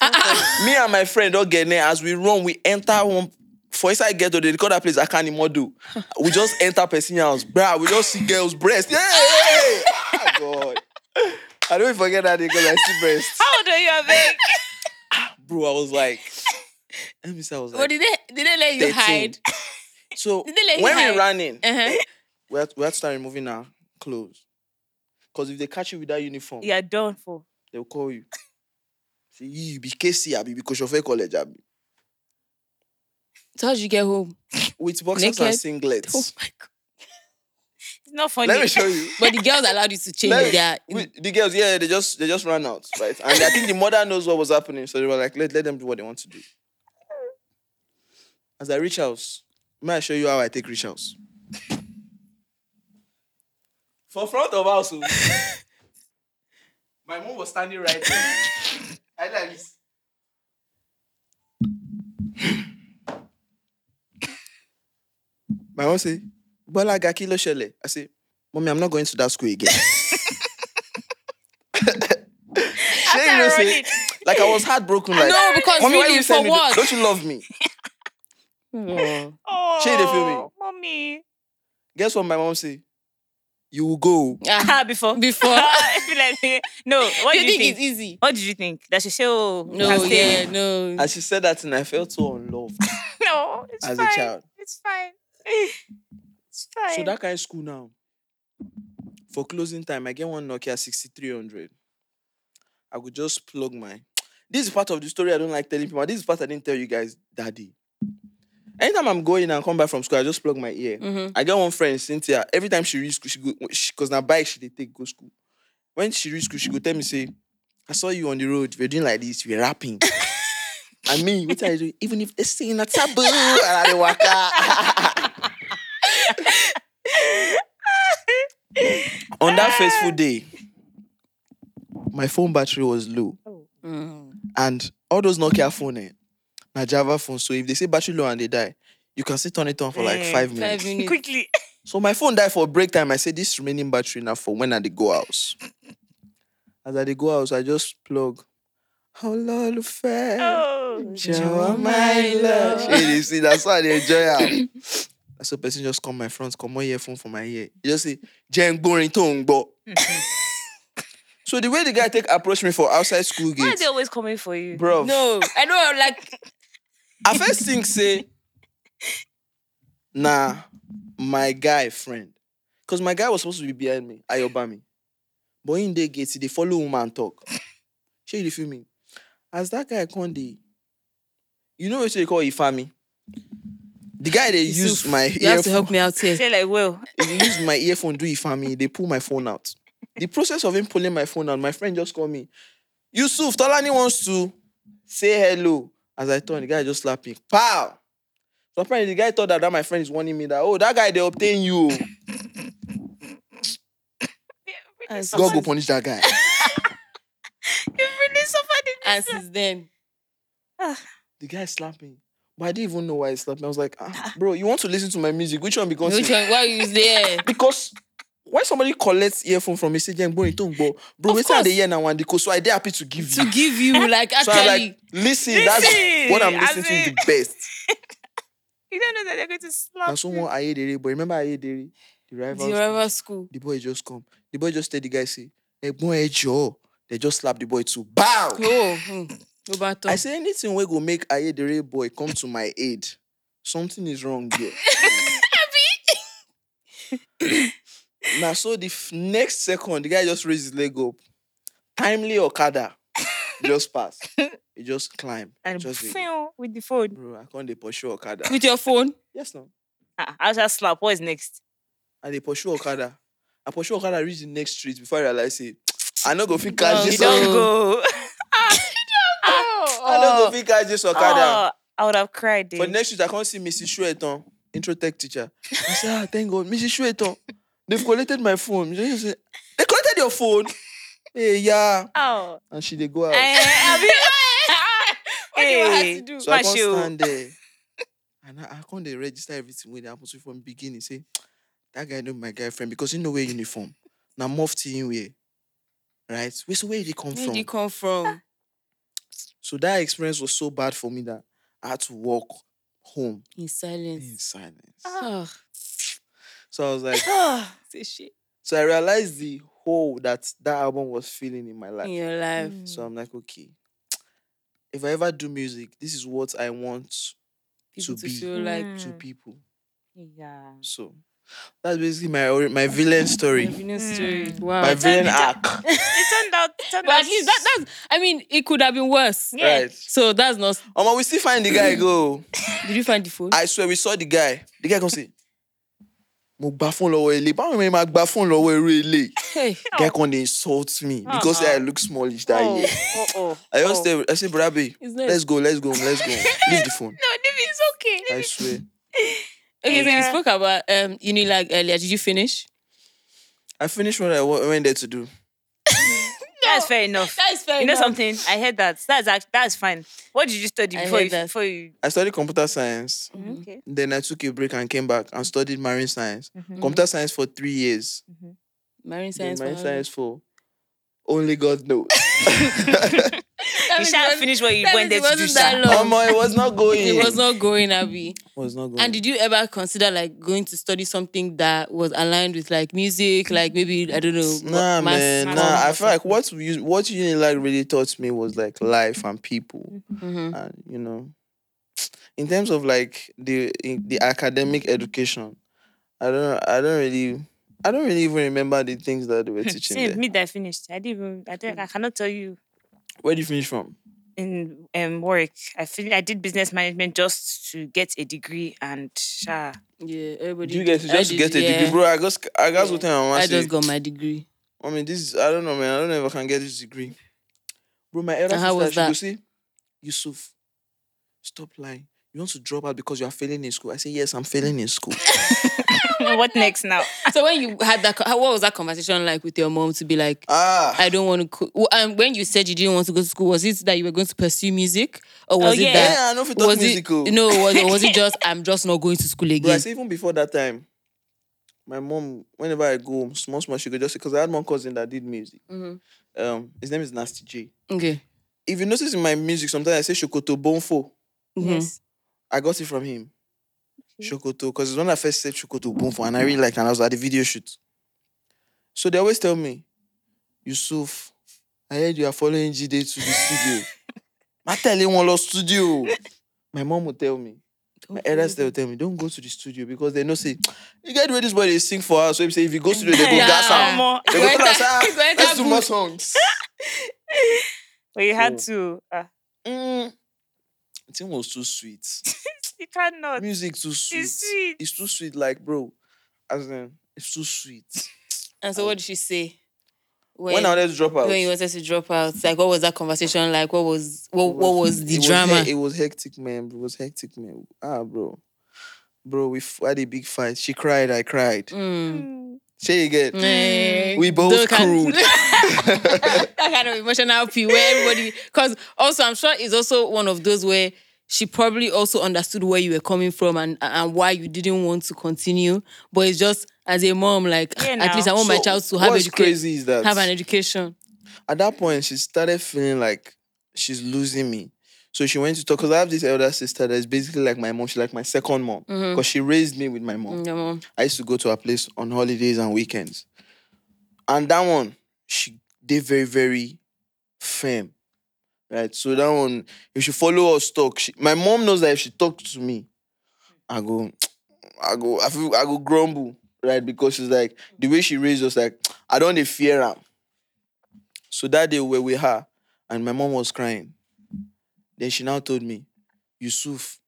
Me and my friend don't get there. As we run, we enter one for inside ghetto, they call that place Akani Modu. We just enter person house. Bruh, we just see girls' breasts. Yeah. Ah, God. I don't even forget that day because I see breasts. How old are you, Abeg? Bro, I was like, let me say, I was like, did they did they let you 13. hide? so did they let you when we hide? ran in, Uh-huh. we had, we had to start removing our clothes. Because if they catch you with that uniform, You're done for. they'll call you. See, you be KC, Abi, be Koshofe College, Abi. So how did you get home? With boxers Naked? and singlets. Oh my god. It's not funny. Let me show you. But the girls allowed you to change me- their we- the girls, yeah, they just they just ran out, right? And I think the mother knows what was happening, so they were like, let, let them do what they want to do. As I reach house, may I show you how I take reach house? For front of house, oh. my mom was standing right there. I like this. My mom say, Bola Gaki lo shele. I say, Mommy, I'm not going to that school again. Shey, you know, After say, like I was heartbroken. Like, No, because Mommy, why you for send me? what? Don't you love me? Oh. Oh, Shey, they feel me? Mommy. Guess what my mom say? you will go. Ah, before. before. I feel like, no, what you you think think? it's easy? What did you think? That she say, oh, No, can yeah, no. As she said that, and I felt so unloved No, it's as fine. a child. It's fine. It's fine. So that kind of school now. For closing time, I get one Nokia 6300. I could just plug my. This is part of the story I don't like telling people. This is part I didn't tell you guys, daddy. Anytime I'm going and come back from school, I just plug my ear. Mhm. I get one friend, Cynthia. Every time she reach school, she go because now bike she dey take go school. When she reach school, she go tell me say, "I saw you on the road. We're doing like this. We're rapping." I mean, what I do? Even if they in a taboo, and I dey waka. On that fateful day, my phone battery was low, Mm. and all those Nokia phone, eh, na Java phone. So if they say battery low and they die, you can still turn it on for like Eh, five minutes. Five minutes. Quickly. So my phone died for break time. I said this remaining battery now for when I dey go house. As I dey go house, I just plug. Oh Lord, fair. Oh. Jọ̀wọ́ my love. Shey you see, that's why I dey enjoy am. That's so person just come my front, come on earphone for my ear. You just say, gbórin tó ń gbọ́. So the way the guy take approach me for outside school Why are gate, they always coming for you? bro. No, I know. Like, I first think say, nah, my guy friend. Because my guy was supposed to be behind me, Ayobami. But in the gate, he dey follow woman talk. Shey you feel me? As that guy come dey, you know what they call Ifami? The guy they use Yusuf, my you have to help me out here. Say like, well, he use my earphone do me. they pull my phone out. The process of him pulling my phone out, my friend just called me. Yusuf, Tolani wants to say hello. As I turn, the guy just slapped me. Pow! So apparently the guy thought that, that my friend is warning me that, oh, that guy, they obtain you. God go punish that guy. you really suffered in And this. since then, The guy slapped me. But I didn't even know why he slapped me. I was like, ah, bro, you want to listen to my music? Which one? Because which one? Why you there? because when somebody collects earphone from me, say, "Jeng, bro, don't go, bro." Wait till the year now, and so I dey happy to give to you. give you like So I'm actually. like, listen, that's Listen, what I'm listening to is the best. You don't know that they're going to slap And someone Ayedere, but remember Ayedere, the rival. the rival school. The boy just come. The boy just tell the guy say, "Egbon ejo." They just slap the boy too. Bow. Oh, hmm. I say anything wey go make Ayedere boy come to my aid. Something is wrong there. now, so the f- next second, the guy just raised his leg up. Timely Okada just pass. He just climb. and just phew, with the phone. bro, I can't dey pursue Okada. with your phone. yes, no. Ah, I'll just slap. What is next? I dey pursue Okada. I pursue Okada reach the next street before I realize say, I no go fit catch this. You don't go. No go fit catch this Okada. Oh, I would have cried. For the Then. next week, I can't see Mrs. Shueton, intro tech teacher. I said, ah, thank God, Mrs. Shueton, they've collected my phone. She say, they collected your phone? Hey, yeah. Oh. And she they go out. Eh, I mean, What do you Hey. to do? so I can't stand there. And I, I can't register everything when it happens from beginning. Say, that guy know my guy friend because he know wear uniform. Now mufti in wear. Right? Where so where did he come Where from? did you come from? So that experience was so bad for me that I had to walk home In silence. in silence. silence. Oh, So I was like, ah, say shit So I realized the hole that that album was filling in my life. in your life. Hmm. So I'm like, okay, if I ever do music, this is what I want People to to, be. feel hmm. like to Mm. people. Yeah. So that's basically my my villain story, Revenue story. Mm. Wow. my But villain tell arc. It turned out. It turned but out at least that, that's. I mean, it could have been worse. Yeah. Right. So that's not. Um, we still find the guy go. Did you find the phone? I swear we saw the guy. The guy come say, "Mo gba phone lọ́wọ́ ele." Báwo ni ma gba phone lọ́wọ́ irú ele? hey. Guy come dey insult me because say I Uh-uh. look smallish that Oh, year. oh, oh. I just oh. tell, I say, brother, babe, It's not. let's go, let's go, let's go. Leave the phone. No, David, it's okay. I swear. Okay, so you Yeah. spoke about um Unilag earlier. Did you finish? I finished what I wa- went there to do. That's fair enough. That is fair. You know enough. something? I heard that. That's act- that's fine. What did you study I before heard you, that. before you? I studied computer science. Mhm. Okay. Then I took a break and came back and studied marine science. Mhm. Computer science for three years. Marine Then science. marine for- science for only God knows. That's You means shall it was- finish what you that went there means to it do, wasn't that long. Omo, it was not going. It was not going, Abby. It was not going. And did you ever consider like going to study something that was aligned with like music, like maybe I don't know, Nah, mass man, comm nah. I feel like something? what you what Unilag really taught me was like life and people, Mhm. and you know, in terms of like the in the academic education, I don't know I don't really I don't really even remember the things that they were teaching Same, there. me that finished. I didn't even. I, don't, I cannot tell you Where did you finish from? in um work. I fin- I did business management just to get a degree and sha. Yeah, everybody. Did you get to just did- get a yeah. degree, bro? I just I just Yeah. go tell my mama I say, just got my degree. I mean, this is, I don't know, man. I don't know if I can get this degree. Bro, my elder And how sister, was she go that? say, Yusuf, stop lying. You want to drop out because you are failing in school? I say, yes, I'm failing in school. what next now? So when you had that, what was that conversation like with your mom to be like, ah, I don't want to. Co-. Well, um, when you said you didn't want to go to school, was it that you were going to pursue music, or was Oh, it yeah. that? yeah, I know if you talk was musical. it no? Was, was it just I'm just not going to school again? say even before that time, my mom, whenever I go, small, small, she could just because I had one cousin that did music. Mhm. Um, his name is Nasty J. Okay. If you notice in my music, sometimes I say Shokoto Bonfo. Yes. I got it from him. Shokoto, because it's when I first said Shokoto Bonfo, and I really liked it, and I was at the video shoot. So they always tell me, Yusuf, I heard you are following Jide to the studio. I tell you one lost studio. My mom will tell me. My elders they will tell me, don't go to the studio because they know say, you get where this boy they sing for us. So if say if you go studio, they go Yeah. gas. Omo. They go us, enter- ah, let's do more booth." songs. But you had So- to. Uh, Mm. The thing was too sweet. you cannot. Music too sweet. sweet. It's too sweet, like bro. As in, it's too sweet. And so what did she say? When, When I wanted to drop out, when you wanted to drop out, like what was that conversation like? What was what, what was the it drama? he- it was hectic, man. It was hectic, man. Ah, bro, bro, we f- had a big fight. She cried, I cried. Mm. Mm. Say again. Eh, We both those kind- crude. that kind of emotional pee where everybody because also I'm sure it's also one of those where she probably also understood where you were coming from and and why you didn't want to continue. But it's just as a mom, like Yeah, at least I now. want my child to have what's education, crazy is that have an education. at that point she started feeling like she's losing me. So she went to talk because I have this elder sister that's basically like my mom. She's like my second mom mm-hmm. because she raised me with my mom. I used to go to her place on holidays and weekends. And that one, she did very, very firm. Right. So that one, if she follow us talk, she, my mom knows that if she talks to me, I go, I go, I feel I go grumble, right? Because she's like the way she raised us, like, I don't fear her. So that day we were with her, and my mom was crying. Then she now told me, Yusuf,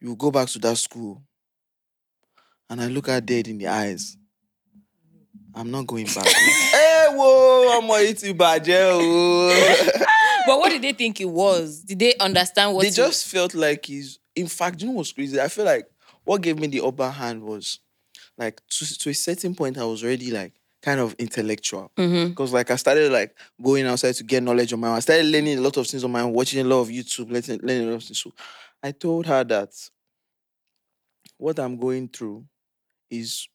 you go back to that school and I look her dead in the eyes. I'm not going back. hey, whoa, I'm going to Bajel. But what did they think it was? Did they understand what They just felt like he's. In fact, you know what's crazy? I feel like what gave me the upper hand was like to, to a certain point, I was already like kind of intellectual. Mhm. Because like I started like going outside to get knowledge on my own. I started learning a lot of things on my own, watching a lot of YouTube, learning, learning a lot of things. So I told her that what I'm going through is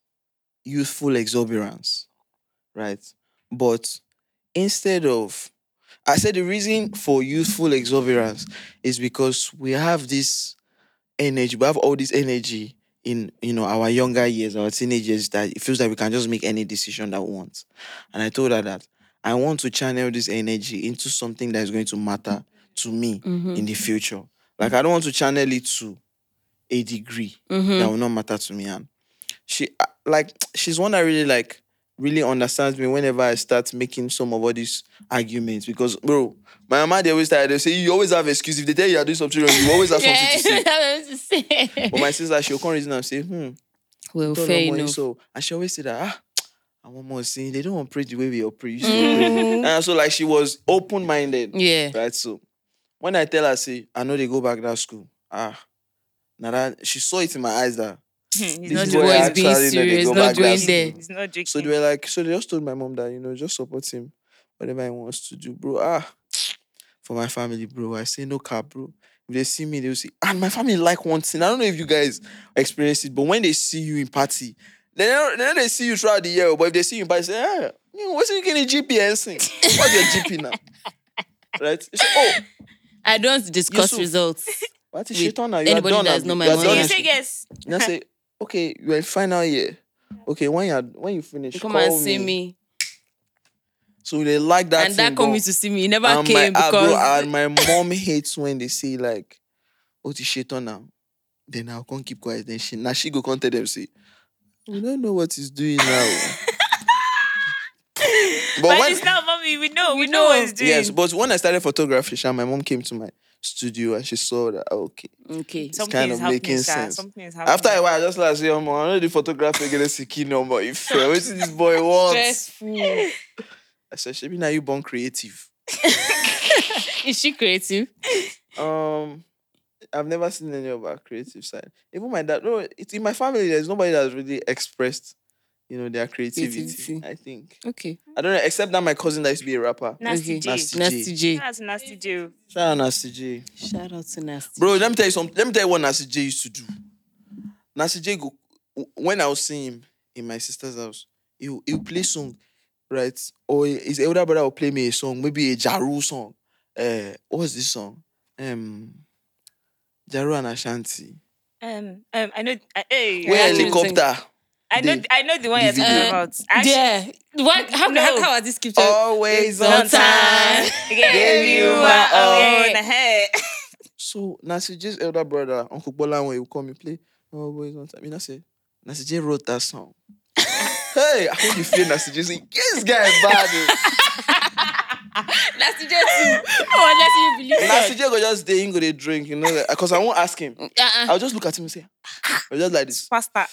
youthful exuberance, right? But instead of, I said the reason for youthful exuberance is because we have this energy, we have all this energy in you know our younger years, our teenagers that it feels like we can just make any decision that we want. And I told her that I want to channel this energy into something that is going to matter to me Mhm. in the future. Like I don't want to channel it to a degree Mhm. that will not matter to me. And she like she's one that really like really understands me whenever I start making some of all these arguments. Because bro, my mama they always tell they say you always have excuse. If they tell you you're doing something wrong, you always have something to say. To say. But my sister, she'll come reason and say, hmm, well, fair enough. so and she always say that ah I want more saying they don't want to pray the way we to Mhm. And so like she was open-minded. Yeah. Right. So when I tell her, say, I know they go back that school. Ah, now that she saw it in my eyes that He's This not This boy boy is being actually know they serious, go not doing that there. He's not joking. so they were like, so they just told my mom that, you know, just support him, whatever he wants to do, bro. Ah, for my family, bro. I say no cap, bro. If they see me, they'll see, and my family like one thing. I don't know if you guys experience it, but when they see you in party, they know, they know they see you throughout the year, but if they see you in party, say, ah, you know, what's you getting GP and sing? What's your GP now? right? He oh, I don't discuss Yusuf. results. what is With shaitan now? You are anybody done. that's abi? not my You mom. You say shit." yes. And I say, okay, you're in final year. Okay, when you are when you finish, Come call and see me. So they like that and thing, that but- coming to see me. He never and came my, ah, because bro, and my mom hates when they say like, "Oh, the shaitan now." Then I'll come keep quiet. Then she now she go come tell them say, "We don't know what he's doing now." but But when it's not mommy. We know. We, We know what he's doing. yes, but when I started photography, Sha, my mom came to my studio and she saw that oh, okay. okay. It's Something kind is of making sense. Something is happening. After a while, I just like say, "Oh, I know the photography against the key number. If what is this boy wants?" Stressful. I said, "Shebi, now you born creative." Is she creative? Um, I've never seen any of our creative side. Even my dad, no, it's in my family. There's nobody that's really expressed, you know, their creativity. Creativity. I think Okay. I don't know, except that my cousin that used to be a rapper. Nasty okay. J. Nasty Nasty J. That's nasty J. Shout out to Nasty J, Shout out to Nasty. bro. Let me tell you something. Let me tell you what Nasty J used to do. Nasty J go when I was seeing him in my sister's house. He he will play song, right? Or his elder brother will play me a song, maybe a Ja Rule song. Uh, what was this song? Um, Ja Rule and Ashanti. Um, um, I know. Uh, hey, Where actually helicopter. I know. the- I know the one you're talking video. about. Actually, Yeah. What? How, No. how, how was this scripture? Always on on time. time. Gave you my my all. own head. So Nasty J's elder brother, Uncle Bola, when he would come and play, always on time. You know, say Nasty J wrote that song. hey, I hope you feel Nasty J saying, this guy is bad. oh." Nasty J too. Oh, unless you believe Nasir that. J go just there, he go dey drink, you know, because I won't ask him. Mm, uh-uh. I'll just look at him and say, ah, ah. or just like this. Faster.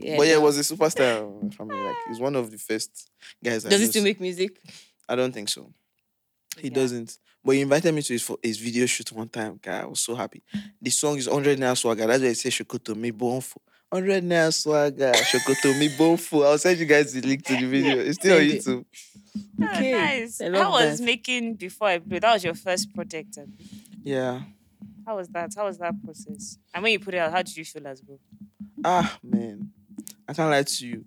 Yeah, but yeah, no. it was a superstar family. Like he's one of the first guys. I Does he know still make music? I don't think so. He Yeah. doesn't. But he invited me to his, his video shoot one time. Guy, I was so happy. The song is 100 Naira Swagger. That's why it says Shokoto Me Bonfo. 100 Naira Swagger. Shokoto Me Bonfo. I'll send you guys the link to the video. It's still on YouTube. Okay, Oh, nice. I love How was that. making before I blew? That was your first project. Yeah. How was that? How was that process? And when you put it out, how did you feel as well? Ah, man. I can't lie to you.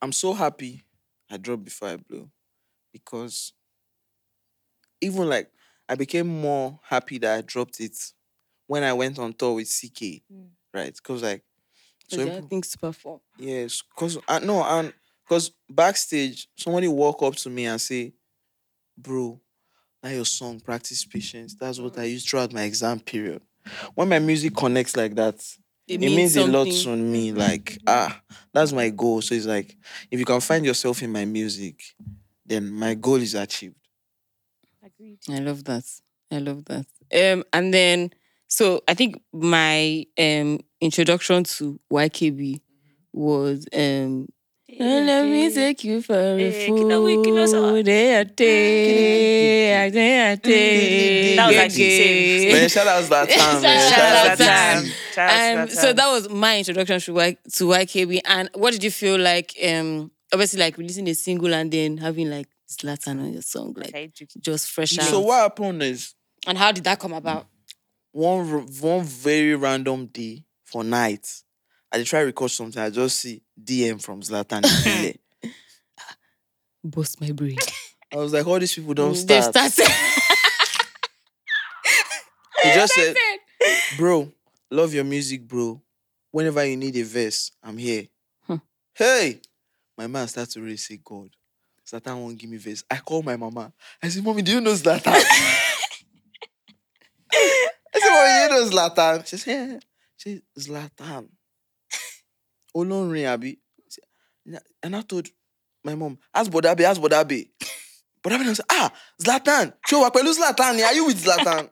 I'm so happy I dropped Before I blew because even like I became more happy that I dropped it when I went on tour with CKay, Mm. right? Because like, so imp- things to perform. yes, because I no, and because backstage somebody walk up to me and say, "Bro, that your song, practice patience. That's what I use throughout my exam period." When my music connects like that, it, means, a lot something. to me. Like, ah, that's my goal. So it's like, if you can find yourself in my music, then my goal is achieved. Agreed. I love that. I love that. Um, and then so I think my um introduction to YKB was um. Let me take you for a kilo we, kilo so. fool. Day a day, day a day. That was actually same. Man, shout out to that time, man. Shout out to to that Zlatan. Shout out to Um, so that was my introduction to, y- to YKB. And what did you feel like? Um, obviously, like releasing a single and then having like Zlatan on your song, like Okay, just fresh out. So what happened is and how did that come about? one one very random day for night, I dey try record something. I just see DM from Zlatan. Ibile. Bust my brain. I was like, all these people don't They've start. started. He just said, bro, love your music, bro. Whenever you need a verse, I'm here. Hmm. Hey, my man starts to really say, God, Zlatan won't give me verse. I call my mama. I say, mommy, do you know Zlatan? I said, mommy, do you know Zlatan? She said, yeah. She said, Zlatan. Olonrin, Abi. And I told my mom, ask Bodabe, ask Bodabe. Bodabe said, ah, Zlatan. Show up, Zlatan. Are you with Zlatan?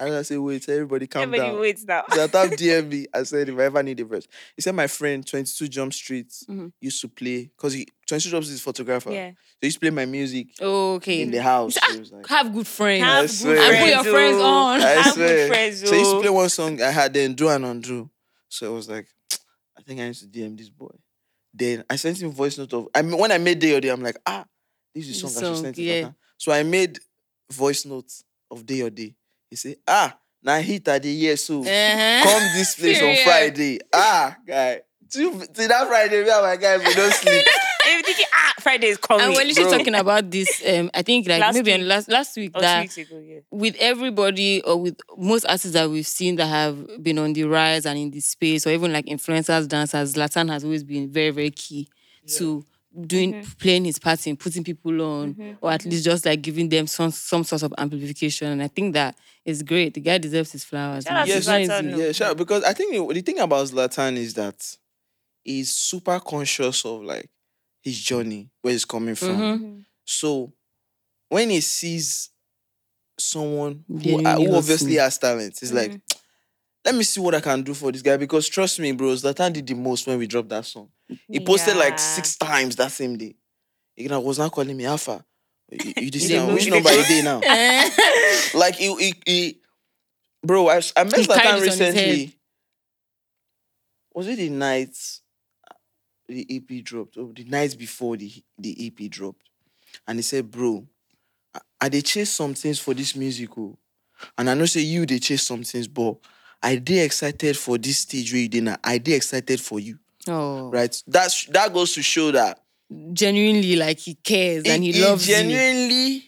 And I said, wait, everybody calm Everybody down. waits now. So I tapped DM me. I said, if I ever need a verse. He said, my friend, 22 Jump Street, Mhm. used to play, because he 22 Jump Street is a photographer. Yeah. So he used to play my music okay. in the house. So it was like, Have good friends. Have I good swear. and put your friends, friends oh. on. I Have swear. good friends, So he used to oh. play one song I had, then do and undo. So I was like, I think I need to DM this boy. Then I sent him voice note of, I mean, when I made Day or Day, I'm like, ah, this is The a song I should song, send to yeah. Zlatan. So I made voice notes of Day or Day. He said, ah, now hit at the year so. Uh-huh. come this place on Friday. Ah, guy. Till, till that Friday, me and my guys, we don't sleep. You're thinking, ah, Friday is coming. And we're literally Bro. talking about this. Um, I think like Last maybe on week. last last week Oh, two that weeks ago, yeah. with everybody or with most artists that we've seen that have been on the rise and in the space, or even like influencers, dancers, Zlatan has always been very, very key to doing Mm-hmm. playing his part in putting people on, or at least just like giving them some some sort of amplification. And I think that is great. The guy deserves his flowers. Shout Yes, Zlatan, Yeah, sure. Because I think the, the thing about Zlatan is that he's super conscious of like his journey, where he's coming from. Mhm. So when he sees someone who, Genuinely who obviously hustling. has talent, he's like, let me see what I can do for this guy. Because trust me, bro, Zlatan did the most when we dropped that song. He posted Yeah. like six times that same day. He was not calling me Alpha. You, you dey now, which number you day now? like he, he, he bro, I, I met Zlatan it on his head. recently. Was it the night uh, the EP dropped? Or the night before the the EP dropped? And he said, Bro, I, I dey chase some things for this musical. Oh. And I know say you they chase some things, but I dey excited for this stage where you did now. I dey excited for you. Oh, Right? That's that goes to show that genuinely, like he cares and he, he loves you. genuinely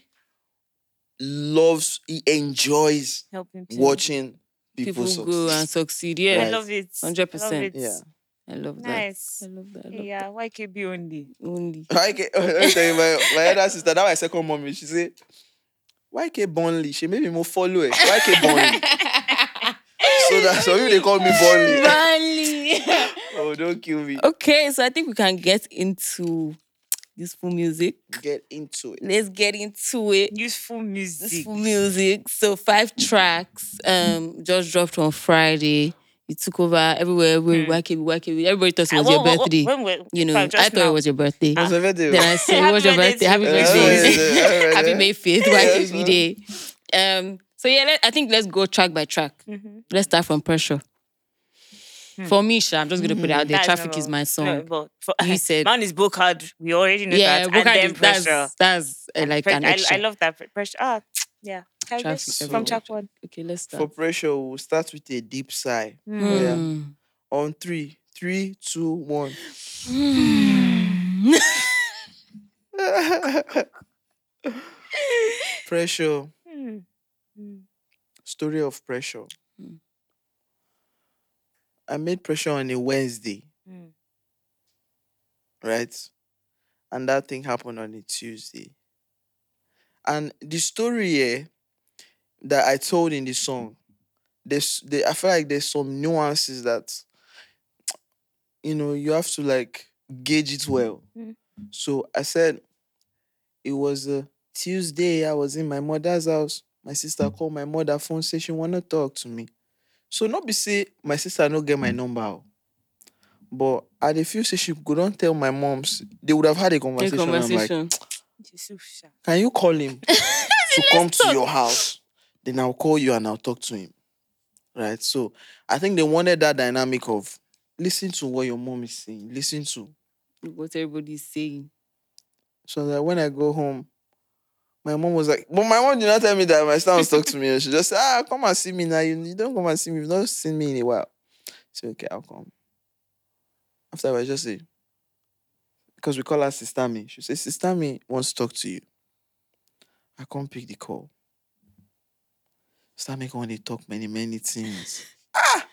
loves, he enjoys Helping people. watching people, People go and succeed. succeed. Yeah, I love it. 100%. Love it. Yeah. I love that. Nice. I love that. I love Yeah, YKB only. Only. YK, let me tell you, my, my other sister, that my second mommy, she say, YK Bonley, she made me more follow it. YK Bonley. so that's so you they call me Bonley. Finally. oh, don't kill me. okay, so I think we can get into Yusful Music. Get into it. Let's get into it. Yusful Music. full music. So five tracks. Um, just dropped on Friday. You took over everywhere. We Hmm. YKB, working. Everybody thought it Ah, was your when- when- birthday. when we- you know, I just thought it was your birthday. What's the? Then I said, Happy "What's your birthday birthday? to Happy you. Yeah, birthday! yeah, yeah, Happy yeah. May fifth, Yeah, YKB so- day." Um. So yeah, let, I think let's go track by track. Mhm. Let's start from pressure. For me, Sha, I'm just gonna put it out there. That's Traffic number is one. my No, song. but for, You said- man is book hard. We already know yeah, that. Booker and then is- that's pressure. that's uh, like Pre- an I, extra. I love that pressure. Ah, yeah. Traffic guess from track one. okay, let's start. For pressure, we'll start with a deep sigh. Mm. yeah. Mm. On three, three, two, one. pressure. Mm. Mm. Story of pressure. Mm. I made pressure on a Wednesday, Mm. right? And that thing happened on a Tuesday. And the story here that I told in the song, there's they, I feel like there's some nuances that you know you have to like gauge it well. Mm. So I said it was a Tuesday. I was in my mother's house. My sister called my mother phone say she wanna talk to me. So not be say my sister no get my number. But I dey feel say she couldn't tell my moms. They would have had a A conversation. I'm like, conversation. Yusuf Sha. can you call him to come to your house? Then I'll call you and I'll talk to him. Right. So I think they wanted that dynamic of listen to what your mom is saying. Listen to. what everybody's saying. So that when I go home, my mom was like, but my mom did not tell me that my son was to me. She just said, ah, come and see me now. You, don't come and see me. You've not seen me in a while. I said, okay, I'll come. After I just say, because we call her Sister Me. She says, Sister Me wants to talk to you. I can't pick the call. Sister Me want to talk many, many things. ah!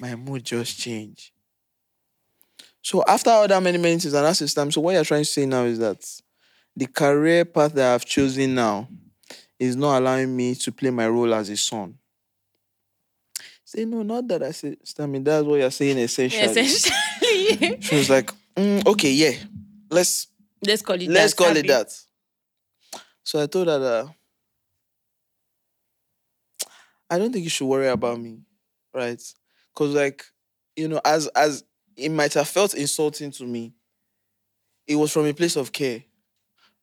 My mood just changed. So after all that many, many things, and that's Sister Me, so what you're trying to say now is that the career path that I've chosen now is not allowing me to play my role as a son. Say, no, not that I said, Sister Me, that's what you're saying essentially. Essentially. She was like, "Mm, okay, yeah, let's Let's call it let's that. call it that. So I told her that I don't think you should worry about me, right? Because like, you know, as as it might have felt insulting to me, it was from a place of care,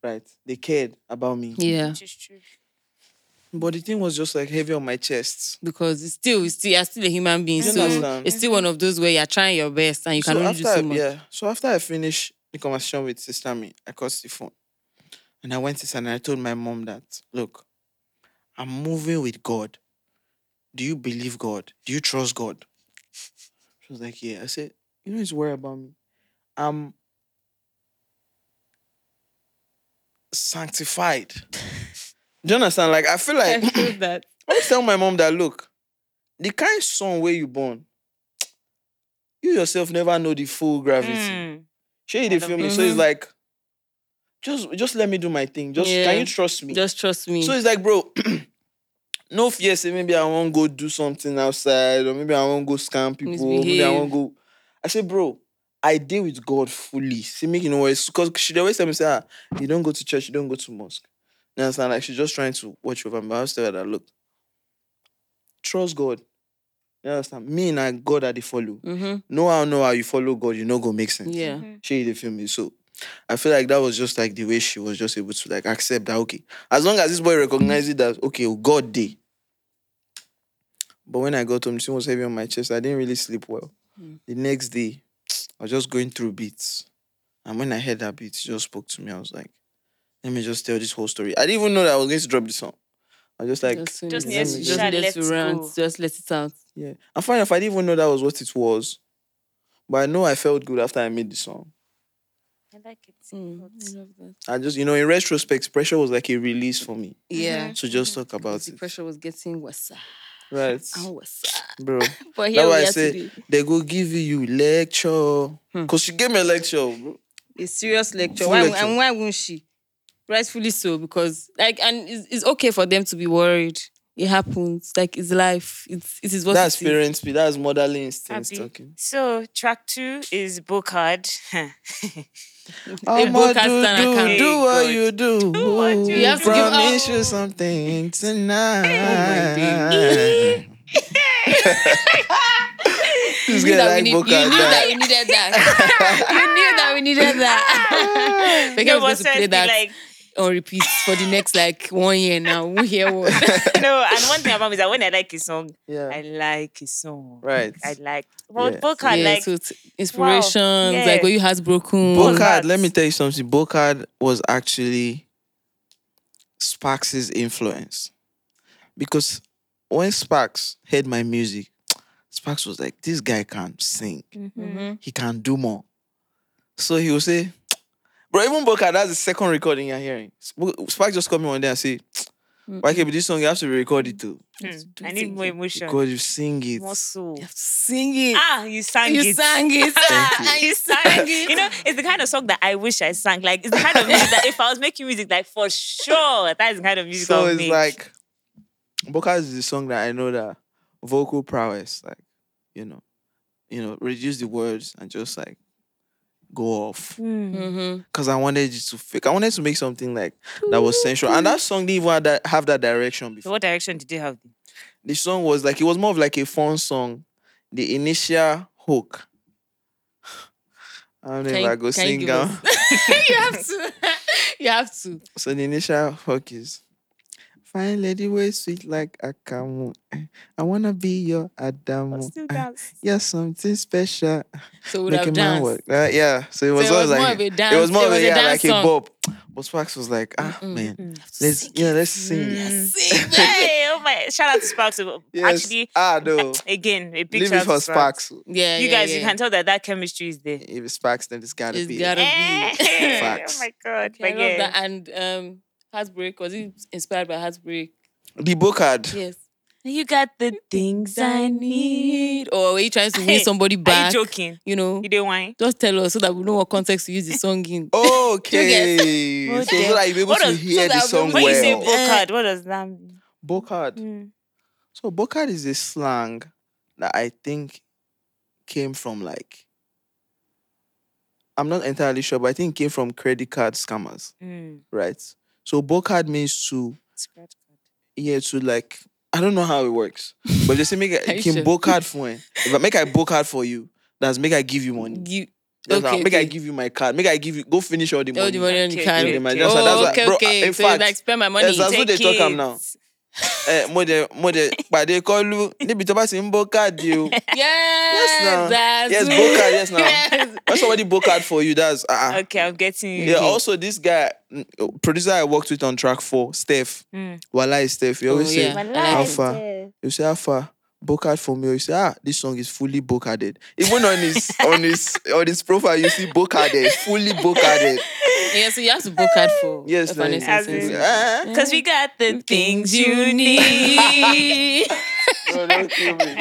right? They cared about me. Yeah, Which is true. But the thing was just like heavy on my chest. because it's still, it's still, you're still a human being. You So understand? it's still one of those where you're trying your best and you can so only do so I- much. yeah, so after I finished the conversation with Sister Me, I called the phone. And I went to and I told my mom that, look, I'm moving with God. Do you believe God? Do you trust God? She was like, Yeah. I said, You don't need worry about me. I'm sanctified. Do you understand? Like I feel like I feel that. I always tell my mom that look, the kind son where you born, you yourself never know the full gravity. Mm. Sure, you I dey love feel me. it. So it's Mhm. like, just just let me do my thing. Just Yeah. can you trust me? Just trust me. So it's like, bro, no fear. Say maybe I won't go do something outside, or maybe I won't go scam people. Maybe I won't go. I say, bro, I deal with God fully. See, make you know what? Because she always tell me, say, ah, you don't go to church, you don't go to mosque. You understand? Like she's just trying to watch over me. I was tell her that look, trust God. You understand? Me and I, God are the follow. mm-hmm. Know how know how you follow God, you know go make sense. Yeah. Mhm. She dey feel me. So I feel like that was just like the way she was just able to like accept that okay. As long as this boy recognizes that okay, oh, God day. But when I got home, she was heavy on my chest. I didn't really sleep well. Mm. The next day, I was just going through beats. And when I heard that beat, she just spoke to me. I was like, let me just tell this whole story. I didn't even know that I was going to drop the song. I was just like, just, just need to just, let let it it rant. go. Just let it out. yeah. And funny enough, I didn't even know that was what it was. But I know I felt good after I made the song. I like it. Mm, I love that. I just, you know, in retrospect, pressure was like a release for me. Yeah. to just talk about The it. pressure was getting worse. Right. And worse. Bro. But That's here we why I are say they go give you lecture. Hmm. Cause she gave me a lecture, bro. a serious lecture. Why, lecture. And why won't she? Rightfully so, because like, and it's, it's okay for them to be worried. It happens. Like it's life. It's it is what That's it is. parent speed. That's motherly instincts talking. So track two is Bocard. I'ma do, do, do what you do. Do what you You have to give- promise oh. you something tonight. days. This You knew that we like need- you knew that we needed that. you knew that we needed that. Because no, going but to play seriously, that like on repeat for the next like one year now. We hear what? no, and one thing about me is that when I like a song, Yeah. I like a song. Right. I like well, Yeah. Bocard, yeah, like so it's inspirations, yeah. like when you heartbroken. Bocard, let me tell you something. Bocard was actually Sparks' influence. Because when Sparks heard my music, Sparks was like, this guy can't sing. Mhm. He can do more. So he will say, Bro, even Bocard, that's the second recording you're hearing. Sp- Sparks just called me one day and say, mm. Why can't this song? You have to re-record it too. Hmm. do I need more it. emotion. Because you sing it. More soul. You have to sing it. Ah, you sang it. you it. sang it. Ah, Thank you. You sang it. You know, it's the kind of song that I wish I sang. Like, it's the kind of music that if I was making music, like for sure, that is the kind of music I So would it's make. like Bocard is the song that I know that vocal prowess, like, you know, you know, reduce the words and just like go off. Hmm. Mhm. Cause I wanted it to fake. I wanted to make something like that was sensual. And that song didn't even have that, have that direction before. what direction did you have? The song was like it was more of like a fun song. The initial hook. I don't know Can if I go can you sing give you have to. You have to. So the initial hook is Fine lady way sweet like Akamu. eh. I wanna be your Adamu. Still eh. dance. You're something special. So we would Make have a danced. work. Uh, yeah. So it was, So it was more like of a dance. it was more of a, yeah, dance like song. a bop. But Sparks was like, ah Mm-mm. man, Mm. let's Sing yeah, let's sing. Mm. Sing. Hey, oh my! Shout out to Sparks. Yes. Actually, ah no. again, a big Leave shout it out for to Sparks. Sparks. Yeah, You yeah, guys, yeah. you can tell that that chemistry is there. If it's Sparks, then it's gotta It's be. gotta Eh, be. Facts. oh my god! Okay, I love yeah, that. And um, Heartbreak was it inspired by Heartbreak? The Bocard. Yes. you got the things I need. Or were you trying to win somebody Are you back? joking? You know, You didn't whine. just tell us so that we know what context to use the song in. Okay. So, the- so that you'll be able what to does- hear so the that song when When you say well. Bocard, what does that mean? Bocard. Mm. So Bocard is a slang that I think came from like I'm not entirely sure, but I think it came from credit card scammers, Mm. right? So Bocard means to Scratch card. yeah, to like I don't know how it works. But just say make you can sure? Bocard for if I make a Bocard for you, that's make I give you money. You, That's how- okay, make I give you my card. Make I give you go finish all the money all the money on the Okay, card. okay, okay. Oh, That's why- why- okay, bro, okay. in so fact, like spend my money. yes, that's what they Take talk it. now. Eh, mo de mo de pàdé kọlu níbi tó bá ti ń bó káàdì o. Yes, now. that's Yes, it. Bocard, yes, now. Yes. When somebody book card for you, that's uh, Okay, I'm getting you. Yeah, Okay. also this guy, producer I worked with on track four, Steph. Mm. Wala Steph. You always Oh, say, yeah. My I life like How is far? you say how far? Book for me. Or you say, ah, this song is fully book carded. Even on his on his on his profile, you see book carded, fully book carded. Yeah, so you have to book hard for Yes, Evanescence like- As in- and- Because uh, we got the things you need. no, don't kill me.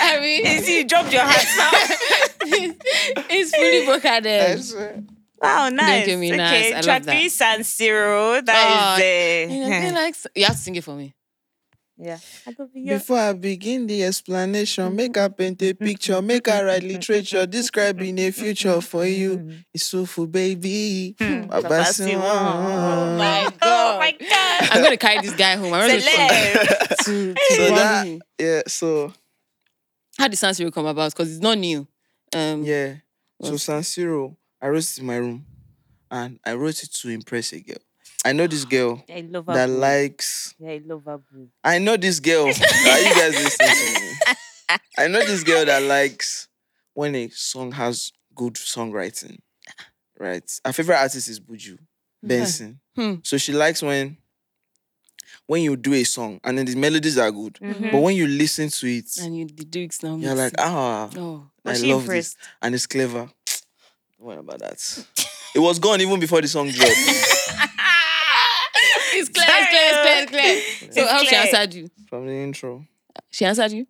I mean, You see, you dropped your hands now. it's fully book I harded. swear. Wow, nice. give me okay, nice. I love track that. three, San Siro. Oh, That And I feel is like you have to sing it for me. Yeah. I go be your- Before I begin the explanation, make I paint a picture, make I write literature, describing a future for you. It's Sufu, baby. Babasi Oh one. my Oh my god. I'm gonna carry this guy home. I'm gonna to, to So that, yeah, so How did San Siro come about? Because it's not new. Um, yeah. So What's- San Siro, I wrote it in my room and I wrote it to impress a girl. I know this girl I love her. that boo. likes Yeah, I love her. boo. I know this girl. Are you guys listening to me? I know this girl that likes when a song has good songwriting. Right. Her favorite artist is Buju Benson. Hmm. So she likes when when you do a song and then the melodies are good. Mhm. But when you listen to it, And you the lyrics now. you're like, ah, oh, I she love impressed? this. And it's clever. What about that? it was gone even before the song dropped. it's clear, it's clear, it's clear, it's clear. So It's how she clear. answered you? From the intro. She answered you.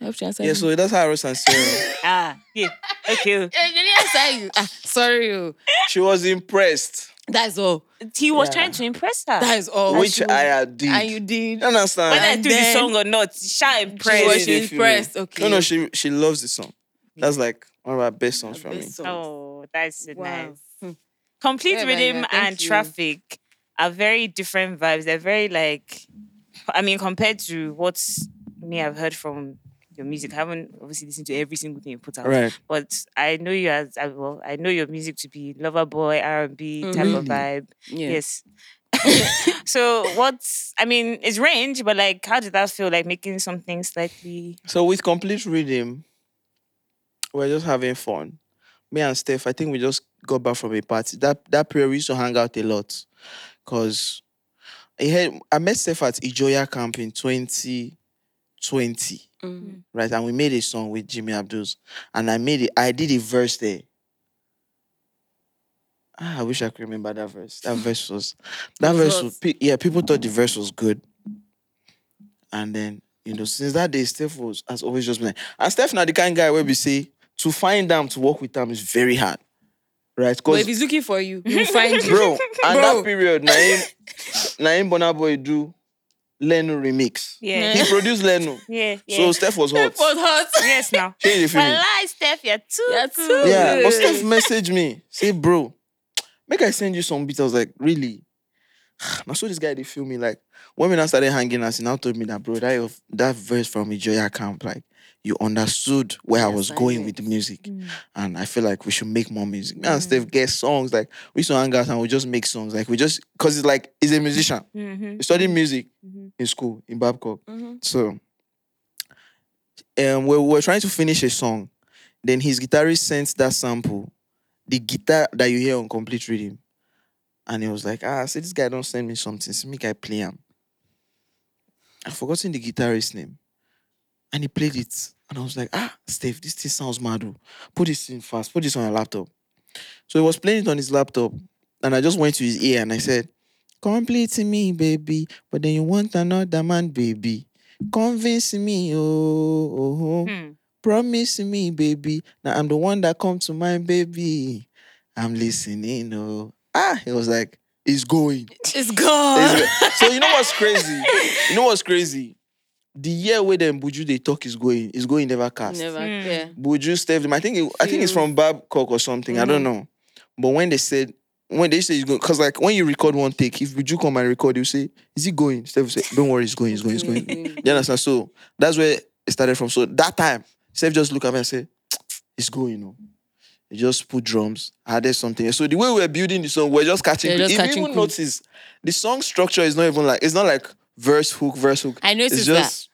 I hope she answered Yeah, you. so that's how I wrote San Siro. Ah, yeah. Okay. Eh, she didn't answer you. Ah, sorry, oh. she was impressed. That's all. He was Yeah. trying to impress her. That is all. which She was- I did. and you did. You understand? Whether I And do the then- song or not, she She impressed. was Really feel me. impressed. Okay. No, no, she she loves the song. That's like one of our best songs from me. Best songs. Oh, that's so Wow. nice. Hmm. Complete Yeah, rhythm yeah, and you. traffic are very different vibes. They're very like, I mean, compared to what me I've heard from your music. I haven't obviously listened to every single thing you put out, Right. but I know you as well. I know your music to be lover boy R and B type of Mhm. vibe. Yeah. Yes. so what's I mean, it's range, but like, how did that feel? Like making something slightly. So with complete rhythm, we're just having fun. Me and Steph, I think we just got back from a party. That that period we used to hang out a lot. Cause I had I met Steph at Ijoya camp in 2020. Mm. Right. And we made a song with Jimmy Abdul's. And I made it, I did a verse there. Ah, I wish I could remember that verse. That verse was that verse was yeah, people thought the verse was good. And then, you know, since that day, Steph was has always just been like, and Steph now the kind of guy where we say to find them to work with them is very hard. Right? But Because if he's looking for you, he'll find you. bro, and Bro. that period, Naim Naim Bonaboy do Leno remix. Yeah. He produced Leno. Yeah. Yeah. So Steph was hot. Steph was hot. yes now. Change the feeling. Well, lie, Steph, you're too You're good. too Yeah, but. Steph messaged me, say, bro, make I send you some beats. I was like, really? I saw this guy they feel me like when we now started hanging out, he now told me that bro, that of- that verse from Ijoya camp, like you understood where I was going with the music. Mm. And I feel like we should make more music. Me and Steph get songs, like we used to hang out and we just make songs. Like we just cause it's like he's a musician. Mm-hmm. He studied music Mhm. in school in Babcock. Mhm. So um, we were trying to finish a song. Then his guitarist sent that sample, the guitar that you hear on complete rhythm. And he was like, ah, see, this guy don't send me something. So make I play him. I've forgotten the guitarist's name. And he played it. And I was like, ah, Steve, this thing sounds mad. oh. Put this in fast. Put this on your laptop. So he was playing it on his laptop. And I just went to his ear and I said, Complete me, baby. But then you want another man, baby. Convince me, oh, oh, oh. Hmm. Promise me, baby. Now I'm the one that come to mind, baby. I'm listening, oh. Ah, he was like, it's going. It's gone. It's go- so you know what's crazy? You know what's crazy? The year where them Buju they talk is going, is going never cast. Never. Mm. Yeah. Buju Steph, I think it, I think it's from Babcock or something. I don't know. But when they said when they say it's going, because like when you record one take, if Buju come and record, you say, "Is it going?" Steph will say, "Don't worry, it's going, it's going, it's going." you understand? So that's where it started from. So that time, Steph just look at me and say, "It's going." You know. He just put drums, added something. So the way we're building the song, we're just catching. Yeah, just if you even quick. notice, the song structure is not even like it's not like verse hook, verse hook. I know It's noticed just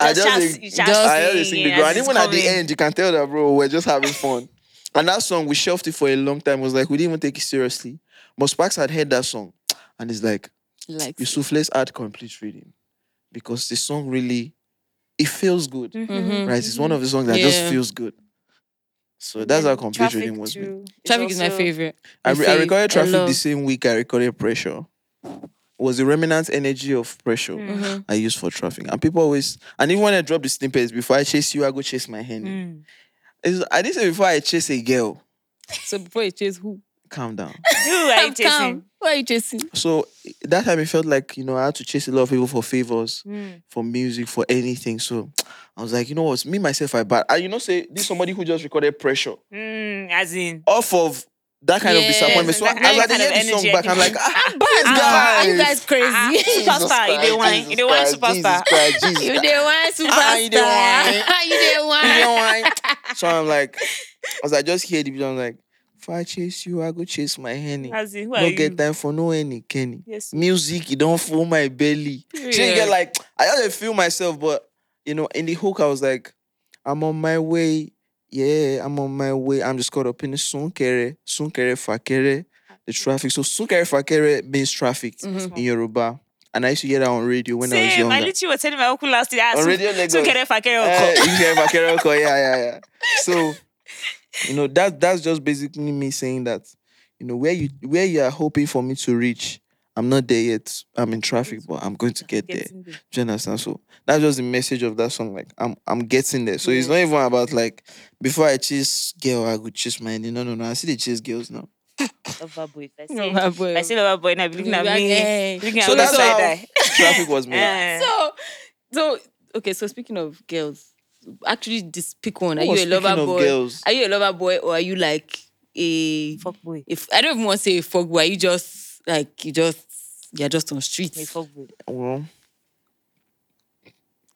I Just, just, just, think- just, I just sing sing the it ground. as it's Even at the end, you can tell that, bro, we're just having fun. and that song, we shelved it for a long time. It was like, we didn't even take it seriously. But Sparks had heard that song. And it's like, Like Yusuf, let's add complete reading. Because the song really, it feels good. Mhm. Mhm. Right? It's one of the songs that just feels good. So that's how complete traffic reading was. me. too Traffic is my favorite. I, re- I recorded traffic love- the same week I recorded pressure. Was the remnant energy of pressure Mhm. I used for traffic. And people always and even when I drop the snippets before I chase you, I go chase my hand. Mm. I didn't say before I chase a girl. So before you chase who? Calm down. Who are you chasing? calm. Who are you chasing? So that time it felt like, you know, I had to chase a lot of people for favors, Mm. for music, for anything. So I was like, you know what, me myself I bad. And you know, say this somebody who just recorded pressure Mm, as in off of that kind of disappointment. So that as I hear of the song back, I'm like, again. ah, Bad Ah, Are you guys crazy? Ah, superstar, you Christ, the one, Jesus you the one Christ, superstar. Jesus Christ, Jesus you Christ. the one superstar. You the one. you the You one. know why? So I'm like, as I just hear the beat, I'm like, if I chase you, I go chase my henny. as in who are No you? get time for no any Kenny. Yes. Music, you don't fool my belly. She didn't get like I just feel myself, but you know, in the hook, I was like, I'm on my way. Yeah, I'm on my way. I'm just caught up in the sunkere, sunkere fakere, the traffic. So sunkere fakere means traffic Mhm. in Yoruba. And I used to hear that on radio when I was Same. I younger. literally was telling my uncle last year. On Radio Lagos. Sukere fakere Eh, oko. hear Fakere Oko, yeah, yeah, yeah. So, you know, that that's just basically me saying that, you know, where you where you are hoping for me to reach, I'm not there yet. I'm in traffic, but I'm going to get there. Getting there. Do you understand? So that's just the message of that song. Like I'm I'm getting there. So it's not even about like before I chase girl, I could chase my No, no, no. I see the chase girls now. Lover boy. I No, say, my if boy. I say lover boy, now be looking at Like, me. Looking at So me that's side how eye. traffic was made. Eh. So, so okay. So speaking of girls, actually, just pick one. Are Oh, you a lover of boy? girls. Are you a lover boy or are you like a? Fuck boy. If I don't even want to say a fuck boy, are you just like you just you're just on Me streets? fuck boy. Well,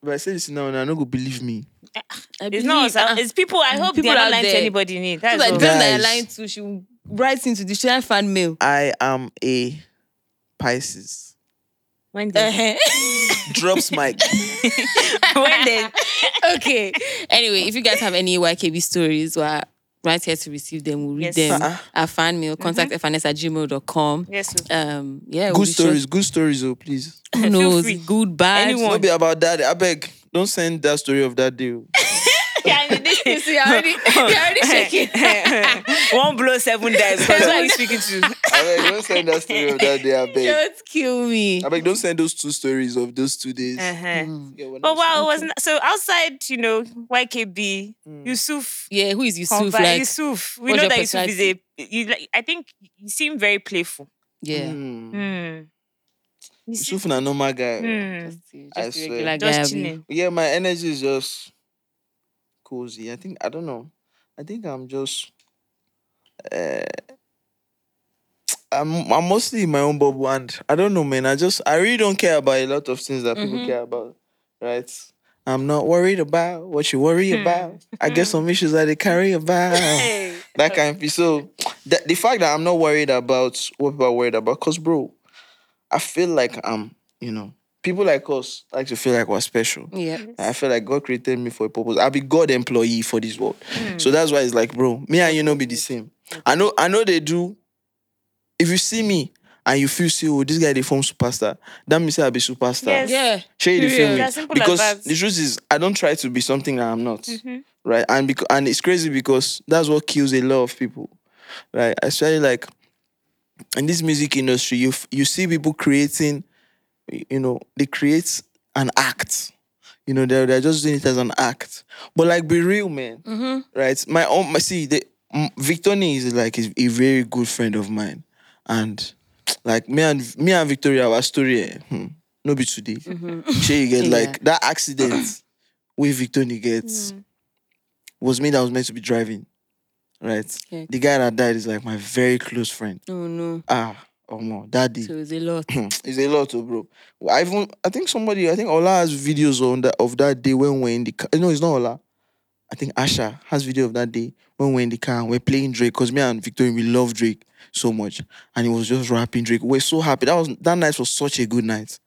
if I say this now, and I no go believe me. I It's believe, not. uh, It's people. I hope people they're not out lying to anybody. in it. people That's like all. the person that you're Guys. lying to, she will write into the share fan mail. I am a Pisces. When they, Uh-huh. Drops mic. when they, okay. Anyway, if you guys have any YKB stories, we're right here to receive them. We'll read Yes. them. Uh-uh. Our fan mail, contact fns at gmail.com. yes. so- Um, yeah, we'll Good be sure- stories, good stories, oh please. Who Feel knows? free. Good, bad. Anyone. No be about that. I beg. Don't send that story of that day. oh. you see, I already, you're already shaking. One blow, seven dies. Because who are you speaking to? I beg, don't send that story of that day. I beg. Don't kill me. I beg, don't send those two stories of those two days. Uh-huh. Yeah, But I wow, it was not, so outside, you know, YKB, Yusuf. Yeah, who is Yusuf? Conva- Like, Yusuf. We know that Yusuf is a. You like. I think you seem very playful. yeah. Mm. Hmm. You seem- Yusuf na normal guy. Hmm. Just, just a swear. guy. Just chilling. Yeah, my energy is just cozy. I think I don't know. I think I'm just uh I'm I'm mostly in my own bubble and I don't know, man. I just I really don't care about a lot of things that people Mhm. care about. Right? I'm not worried about what you worry Hmm. about. I guess some issues that they carry about. That kind of thing. So the, the fact that I'm not worried about what people are worried about, cause bro, I feel like I'm, you know, people like us like to feel like we're special. Yeah. I feel like God created me for a purpose. I'll be God employee for this world. So that's why it's like, bro, me and you know be the same. I know, I know they do. If you see me and you feel see, oh, this guy they form superstar, that means I'll be superstar. Yes. Yeah. Share you the feel Period. me? That's simple as Because that. the truth is, I don't try to be something that I'm not. Mhm. Right. And because and it's crazy because that's what kills a lot of people. Right. Especially like in this music industry, you f- you see people creating, you know, they create an act. You know, they're, they're just doing it as an act. But like be real, man. Mm-hmm. Right. My own my see the mm, Victony is like is a very good friend of mine. And like me and me and Victony, our story, eh, hmm, no be today. Mm-hmm. You get Yeah. like that accident with Victony gets was me that was meant to be driving. Right? Okay. The guy that died is like my very close friend. Oh no. Ah, oh no, daddy. So it's a lot. it's a lot, oh, bro. I even I think somebody, I think Ola has videos on that of that day when we're in the car. No, it's not Ola. I think Asha has video of that day when we're in the car and we're playing Drake because me and Victony we love Drake so much, and he was just rapping Drake. We're so happy. That was that night was such a good night,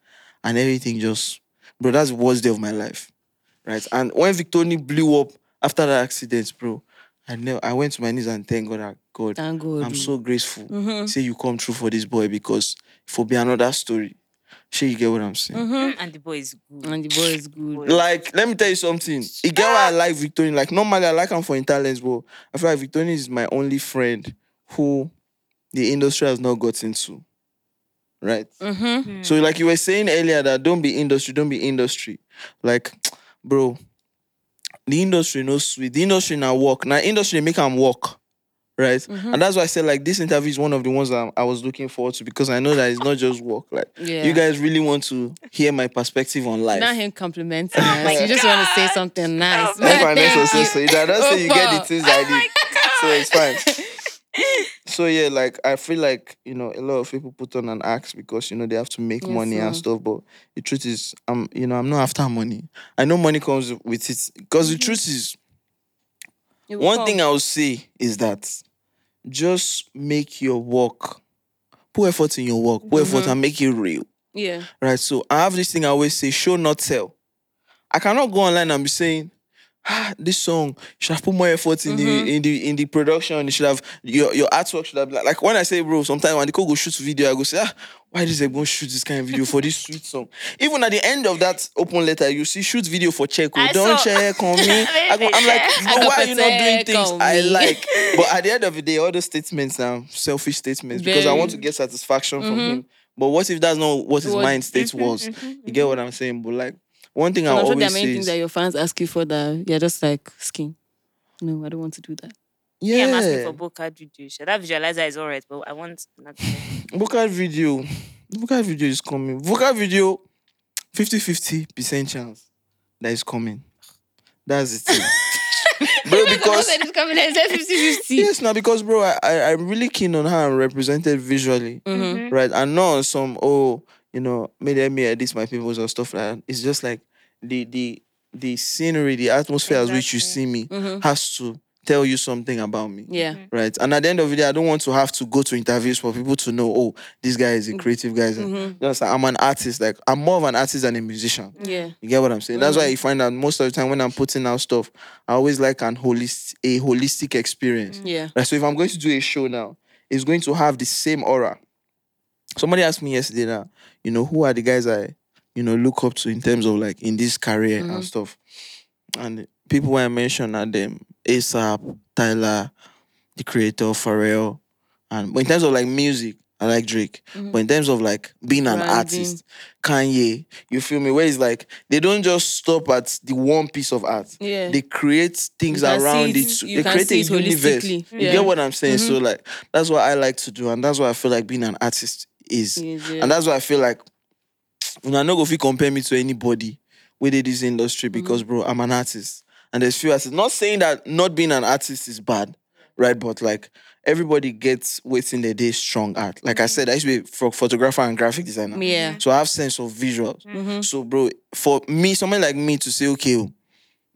and everything just, bro. That's the worst day of my life, right? And when Victony blew up after that accident, bro, I never I went to my knees and thank God, that God, Thank God. I'm so grateful. Mhm. Say you come true for this boy because for be another story. Sure, you get what I'm saying? Mm-hmm. And the boy is good. And the boy is good. Like, let me tell you something. It get why I like Victony. Like, normally I like him for intelligence, but I feel like Victony is my only friend who the industry has not got into. Right? Mm-hmm. So, like you were saying earlier, that don't be industry, don't be industry. Like, bro, the industry no sweet. The industry now work. Now, industry make them work. Right? Mm-hmm. And that's why I said, like, this interview is one of the ones that I was looking forward to because I know that it's not just work. Like, Yeah. you guys really want to hear my perspective on life. Not him complimenting us. You just want to say something nice. Oh That's my next Thank also you. say that. That's you get the Opa. things I did. So it's fine. So yeah, like I feel like you know a lot of people put on an act because you know they have to make Yes, money and stuff. But the truth is, I'm you know I'm not after money. I know money comes with it because the truth is one come. thing I would say is that just make your work, put effort in your work, put effort Mhm. and make it real. Yeah. Right. So I have this thing I always say: show not tell. I cannot go online and be saying, ah, this song you should have put more effort in the in the in the production. You should have your your artwork should have like, like when I say bro, sometimes when they go go shoot video, I go say, ah, why does go shoot this kind of video for this sweet song? Even at the end of that open letter, you see shoot video for check. oh, I Don't saw- check on me. I go, I'm like, why are you not doing things I like? But at the end of the day, all those statements are selfish statements because I want to get satisfaction from him. But what if that's not what his What- mind state was? You get what I'm saying? But like one thing I So I'm sure there are many things that your fans ask you for that you're just like skin. No, I don't want to do that. Yeah, I'm asking yeah, for Bocard video. That visualizer is alright, but I want not vocal video, vocal video is coming. Vocal video, 50 percent chance that is coming. That's the thing, bro. Because it's coming. I said 50 50. yes, now because bro, I, I I'm really keen on how I'm represented visually. Mm-hmm. right? And not on some oh, you know, maybe let me edit my peoples or stuff like that. It's just like the the the scenery, the atmosphere as which you see me Mhm. has to tell you something about me. Yeah. Mm-hmm. Right. And at the end of the day, I don't want to have to go to interviews for people to know, oh, this guy is a mm-hmm. creative guy. Mhm. Just like, I'm an artist. Like I'm more of an artist than a musician. Mm-hmm. Yeah. You get what I'm saying? That's why you find out most of the time when I'm putting out stuff, I always like an holistic a holistic experience. Yeah. Right. So if I'm going to do a show now, it's going to have the same aura. Somebody asked me yesterday now, you know, who are the guys I, you know, look up to in terms of like in this career and stuff. And people I mentioned are them ASAP, Tyler, the creator, Pharrell. And but in terms of like music, I like Drake. But in terms of like being an Branding. artist, Kanye, you feel me? Where it's like they don't just stop at the one piece of art. Yeah. They create things You can see around it- it. They create a universe. holistically. You get what I'm saying? So Mm-hmm. like that's what I like to do, and that's what I feel like being an artist is. Yes. And that's why I feel like when I know if you compare me to anybody within this industry Mm-hmm. because bro, I'm an artist. And there's few artists. Not saying that not being an artist is bad, right? But like everybody gets within their day strong art. Like I said, I used to be a photographer and graphic designer. Yeah. So I have sense of visuals. Mm-hmm. So bro, for me, someone like me to say, okay, oh,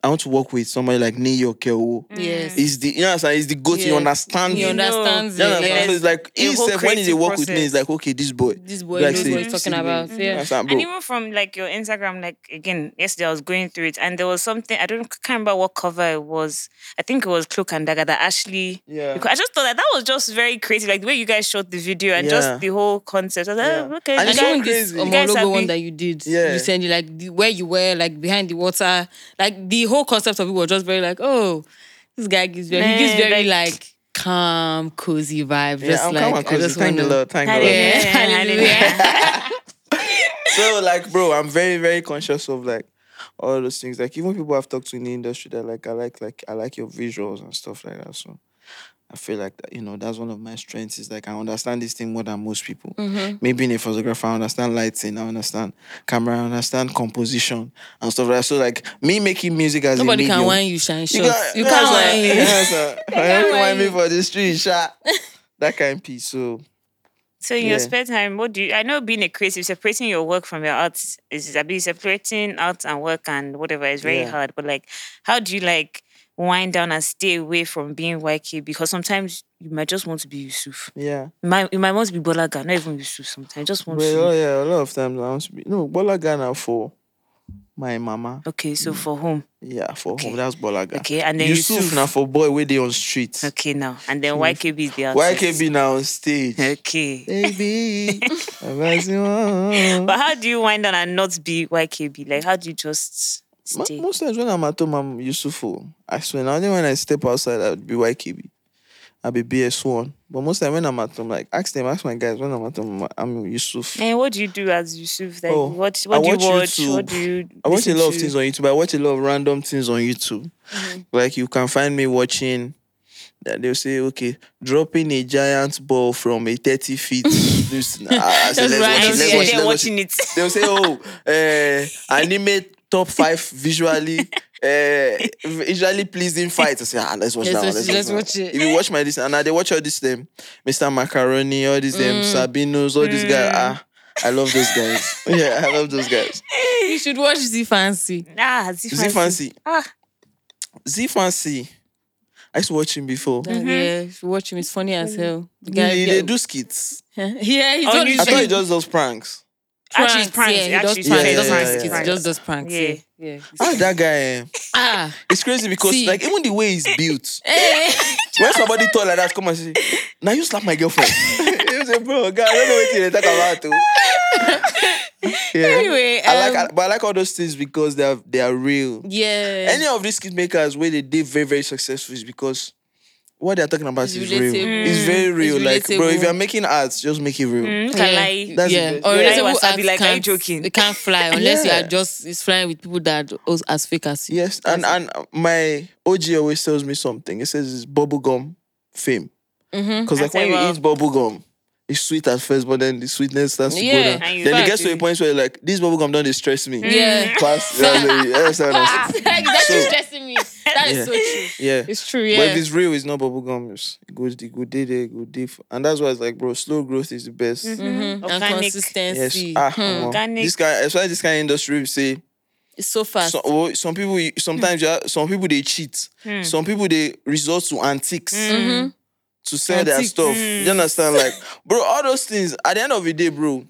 I want to work with somebody like Neo Kewo. Yes. Is the you know what I'm? Is the goat he understands He you. know. You it. understand? So Yes. it's like he whole said when he dey creative work with me, process. it's like, okay, this boy. This boy Like knows say, what he's talking see the way- about. You Yeah. And even from like your Instagram, like again, yesterday I was going through it and there was something I don't can't remember what cover it was. I think it was Cloak and Dagger that actually Yeah. because I just thought that that was just very creative, like the way you guys shot the video and Yeah. just the whole concept. I was like, Yeah. oh, okay, And you it's And guys- crazy. this You guys logo sabi. one that you did, Yeah. you sent it like the, where you were, like behind the water, like the whole concept of it was just very like, oh, this guy gives very, he gives very like- like, calm, cozy vibe. Yeah, just I'm like calm and I just Thank the wanna- Lord. Thank the Lord. Hallelujah. So like, bro, I'm very, very conscious of like all those things. Like even people I've talked to in the industry that like I like like I like your visuals and stuff like that. So I feel like that, you know that's one of my strengths is like I understand this thing more than most people. Mm-hmm. Maybe being a photographer, I understand lighting, I understand camera, I understand composition and stuff like that. So like me making music as Nobody a can medium, whine you shine You shots. got- You yes, can't sir. whine me. Yes, sir. I can't don't whine whine me for the street, sha. That kind of piece. So So in Yeah. your spare time, what do you? I know being a creative, separating your work from your art is I mean separating art and work and whatever is very Yeah. hard. But like, how do you like wind down and stay away from being YK? Because sometimes you might just want to be Yusuf. yeah. You might, you might want to be Bolaga, not even Yusuf. Sometimes you just want Well, oh yeah, a lot of times I want to be no Bola Ghana for my mama. Okay, so for whom? Yeah, for Okay. home. That's Bolaga. Okay, and then Yusuf, Yusuf. now for boy where they on street. Okay, now. And then YKB is the artist. YKB now on stage. Okay. Baby. But how do you wind down and not be YKB? Like, how do you just Most times when I'm at home, I'm Yusufu. I swear. Only when I step outside, I'd be YKB. I'll be BS1. But most time when I'm at home, like, ask them, ask my guys, when I'm at home, I'm Yusuf. And what do you do as Yusuf? Like, Oh, what I what do you watch watch? YouTube. What do you I watch a lot of to? things on YouTube. I watch a lot of random things on YouTube. Mm-hmm. Like you can find me watching that they'll say, okay, dropping a giant ball from a 30 feet. ah, Just let's watch random it, let's things. watch it, they're let's watch watching it. it. They'll say, oh, uh, anime top five visually. Uh, visually pleasing fights. I say, ah, let's watch Let's that one. Let's, let's watch, watch that one." it. If you watch my this, and now they watch all this them, Mr. Macaroni, all these them, Sabinus, all these guys. Ah, I love those guys. Yeah, I love those guys. You should watch Z Fancy. Ah, Z Z Fancy. Ah, Z Fancy. I used to watch him before. That- Yeah, if watch him, it's funny as hell. The Yeah, guy, he, yeah, they do skits. yeah, he's On on YouTube. I thought he just does pranks. Actually, pranks. Yeah, he Actually, does pranks. pranks. He does Yeah, pranks. yeah, He yeah. just does pranks. Yeah. Yeah, yeah. Ah, that guy. eh, Ah, It's crazy because See. like even the way he's built. Eh. when somebody tall like that come and say, "Now you slap my girlfriend." you say, "Bro, God, I don't know what you talk about." Too. yeah. Anyway, I like, um, but I like all those things because they are they are real. yeah. Any of these kid makers where they did very very successful is because what they're talking about It's is real. relatable. It's very real. like, bro, if you're making arts, just make it real. mm, yeah, can I? That's yeah. the best. Or Yeah. relatable Wasabi, acts like, are you joking? They can't fly unless you are just it's flying with people that are as- as fake as you. Yes, and and my OG always tells me something. It says it's bubblegum fame. Mm-hmm. Because like when you well- eat bubblegum, it's sweet at first, but then the sweetness starts to Yeah. go down. And you Then it gets to a point where you're like, this bubblegum don't distress me. Yeah. Class, yeah, yeah, yeah, that's what I'm saying. That's So- stressing me. That is Yeah. so true. Yeah. It's true, yeah. But yeah. if it's real, it's not bubblegum. It's it goes the good day there, good day. And that's why it's like, bro, slow growth is the best. Mhm. And Organic. Yes. consistency. Ah, Hmm. Organic. This guy, as far as this kind of industry, we say It's so fast. so, oh, some people sometimes you have- some people they cheat. Hmm. Some people they resort to antiques Mhm. to sell their Antiques. stuff. You understand? Like, bro, all those things at the end of the day, bro,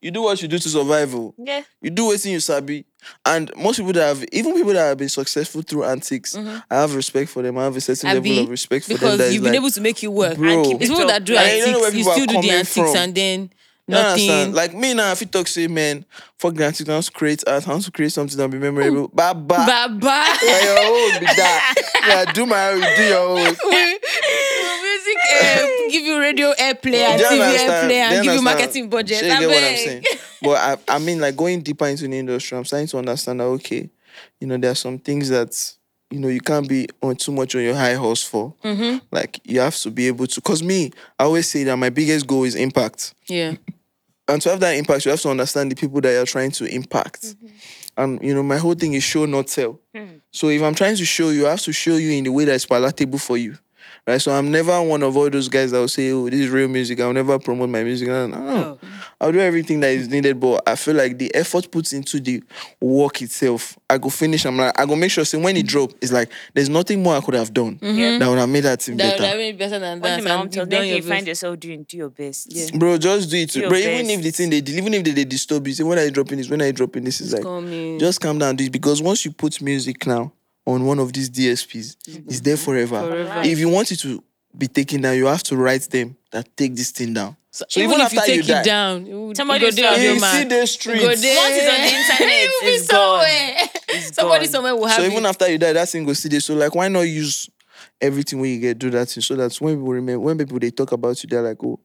you do what you do to survive. oh. Yeah. You do what you sabi. And most people that have, even people that have been successful through antiques, mm-hmm. I have respect for them. I have a certain Abi, level of respect for them. because you've been like, able to make it work. Bro. And keep it's people that do And you don't know where antiques. You still do the antiques from. and then nothing. Like me now, if you talk to say, man, fuck the antiques, I want to create art, I want to create something that will be memorable. Bye bye. Bye Yeah, your own be that. Yeah, do my own, do your own. Uh, give you radio airplay and TV understand? airplay and give you marketing budget. Shey, you get what I'm saying? But I, I mean, like going deeper into the industry, I'm starting to understand that okay, you know, there are some things that you know you can't be on too much on your high horse for. Mm-hmm. Like you have to be able to. Cause me, I always say that my biggest goal is impact, Yeah. and to have that impact, you have to understand the people that you're trying to impact. Mm-hmm. And you know, my whole thing is show not tell. Hmm. So if I'm trying to show you, I have to show you in the way that's palatable for you. Right, so I'm never one of all those guys that will say, "Oh, this is real music." I'll never promote my music. No, no, no. Oh. I'll do everything that is needed, but I feel like the effort put into the work itself, I go finish. I'm like, I go make sure. So when it drop, it's like there's nothing more I could have done Yeah. that would have made that thing That, better. that way better than One that. thing my mom and tells you've me, done if your you find best. yourself doing, do your best. Yeah. Bro, just do it. Do your Bro, even if the thing they did, even if they, they disturb you, say when are you dropping this? When are you dropping this? Is like Call just calm down, do it because once you put music now on one of these DSPs, it's there mm-hmm. forever. Forever. If you want it to be taken down, you have to write them that take this thing down. So So even, even if you after take you it die- down, it would- Somebody go will there, your You man. see the It go streets. there. Once it's on the internet, it will be it's gone. somewhere. It's Somebody gone. somewhere will have So it. even after you die, that thing go see there. So like, why not use everything when you get do that thing so that when people remember, when people they talk about you, they're like, oh,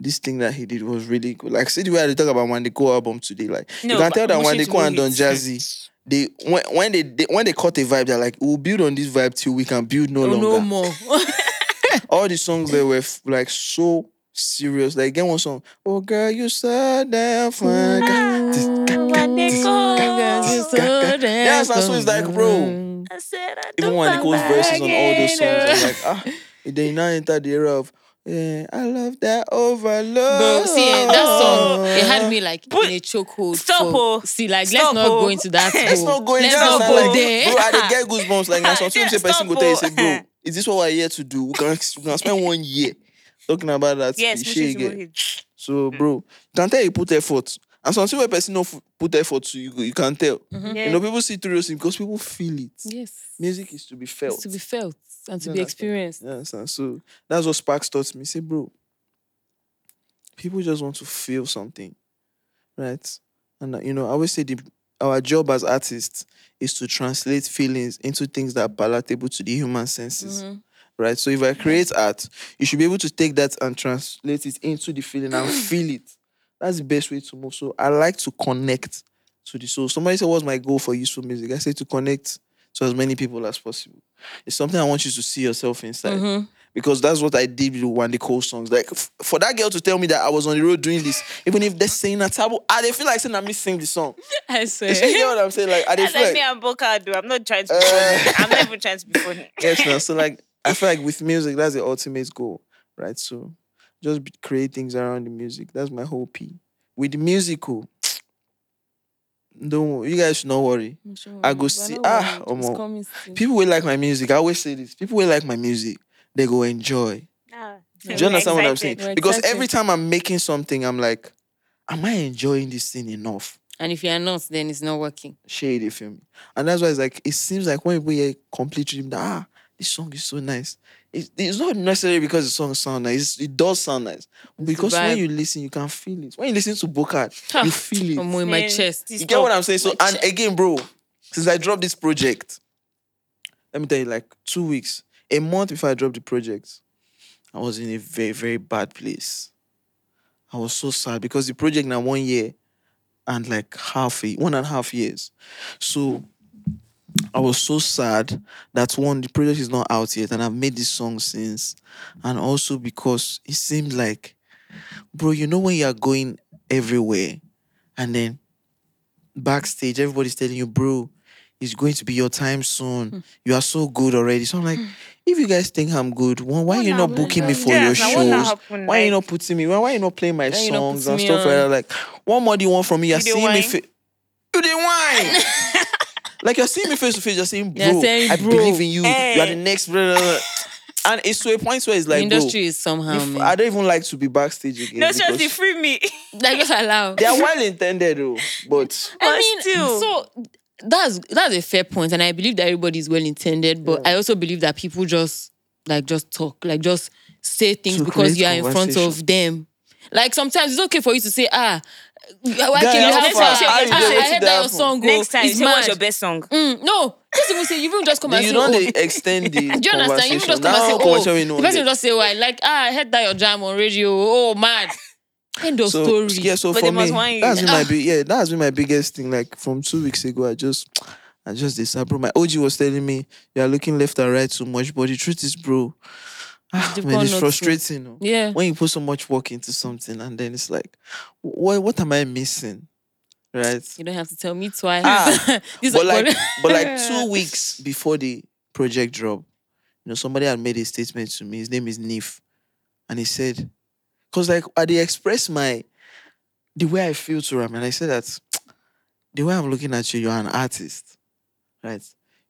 this thing that he did was really good. Like, see the way they talk about Wande Coal album today. Like, No, you can but tell that Mushin to Wande Coal and Don. Jazzy, they when, when they, they when they cut a vibe, they're like, we'll build on this vibe till we can build no Oh, longer. no more. All the songs they were like so serious. Like, get one song, oh girl, you so damn fine. Yes, and so it's like, bro. I said, I Even when Nicole's verses on all those songs, I'm again. like, ah, they now enter the era of, yeah, I love that overload. Bro, see, eh, that song, it had me like But- in a chokehold. Stop, oh. See, like, Stop, let's not oh. go into that. Let's not go into Let's that. not Like, go there. Bro, I dey get goosebumps. Like, now something Yeah, say person go tell you, say, oh. bro, is this what we're here to do? We can, we can spend one year talking about that Yes, again. it. So, bro, you can tell you put effort. And something where person no put effort to you, you can tell. Yeah. You know, people see through those things because people feel it. Yes. Music is to be felt. It's to be felt and to You be understand? experienced. You understand? So that's what Sparks taught me. Say, bro, people just want to feel something, right? And uh, you know, I always say the our job as artists is to translate feelings into things that are palatable to the human senses, Mhm. right? So if I create art, you should be able to take that and translate it into the feeling and feel it. That's the best way to move. So I like to connect to the soul. Somebody said, "What's my goal for Yusful Music?" I say to connect to as many people as possible. It's something I want you to see yourself inside Mhm. because that's what I did with one of the Cole songs. Like f- for that girl to tell me that I was on the road doing this, even if they're saying a taboo, I they feel like saying I'm missing the song. I You swear. see what I'm saying? Like I they feel like me and Boca do. I'm not trying to. Be Uh, funny. I'm not even trying to be funny. yes, now. So like I feel like with music, that's the ultimate goal, right? So just create things around the music. That's my whole P. With the musical, don't you guys should not worry. I go We're see- not ah, worried. Omo. coming. People will like my music. I always say this. People will like my music. They go enjoy. Ah, Do you understand what I'm saying? We're Because excited. every time I'm making something, I'm like, am I enjoying this thing enough? And if you are not, then it's not working. Shade, you feel me? And that's why it's like, it seems like when people hear complete rhythm, that, ah, this song is so nice. It's, it's not necessarily because the song sound nice. It does sound nice. Because when you listen, you can feel it. When you listen to Bokad, Ha, you feel it. I'm in my chest. You get what I'm saying? So, and again, bro, since I dropped this project, let me tell you, like two weeks, a month before I dropped the project, I was in a very, very bad place. I was so sad because the project now one year and like half a one and a half years. So I was so sad that one, the project is not out yet, and I've made this song since. And also because it seemed like, bro, you know when you are going everywhere and then backstage, everybody's telling you, bro, it's going to be your time soon. You are so good already. So I'm like, if you guys think I'm good, why, why are you not booking me for your Yes, shows? happen, Why are you not putting me? Why, why are you not playing my songs and stuff like that? Like, what more do you want from me? You're You seeing me. Fa- you didn't wine. like you're seeing me face to face. You're saying, bro, You're saying, I bro. believe in you. You are the next brother. And it's to a point where it's like, the industry is somehow, if- man. I don't even like to be backstage again. No, seriously, because free me. like just allow. they are well intended though, but I mean, still. so that's that's a fair point, and I believe that everybody is well intended, but I also believe that people just like just talk, like just say things To because create you are in front conversation. of them. Like sometimes it's okay for you to say, ah, why Guy, can you have far? How you ah, dey I heard that that your song go, Next time, it's say, what's mad. your best song? Mm, no, just even say you even just come and you say, don't oh, extend the do you understand? You conversation. even just come That and say, one oh, conversation we the person dey. will just say, why? Like, ah, I heard that your jam on radio. Oh, mad. End of so story. yeah, so But for they must me, want that's been my Ah. big yeah, that's been my biggest thing. Like from two weeks ago, I just I just decided, bro. My OG was telling me you are looking left and right too much, but the truth is, bro, ah, man, it's frustrating. oh. Yeah. When you put so much work into something and then it's like, what what am I missing? Right? You don't have to tell me twice. Ah, but like but like two weeks before the project drop, you know, somebody had made a statement to me. His name is Nif. And he said, because like I they express my the way I feel to him, and I said that the way I'm looking at you, you're an artist. Right?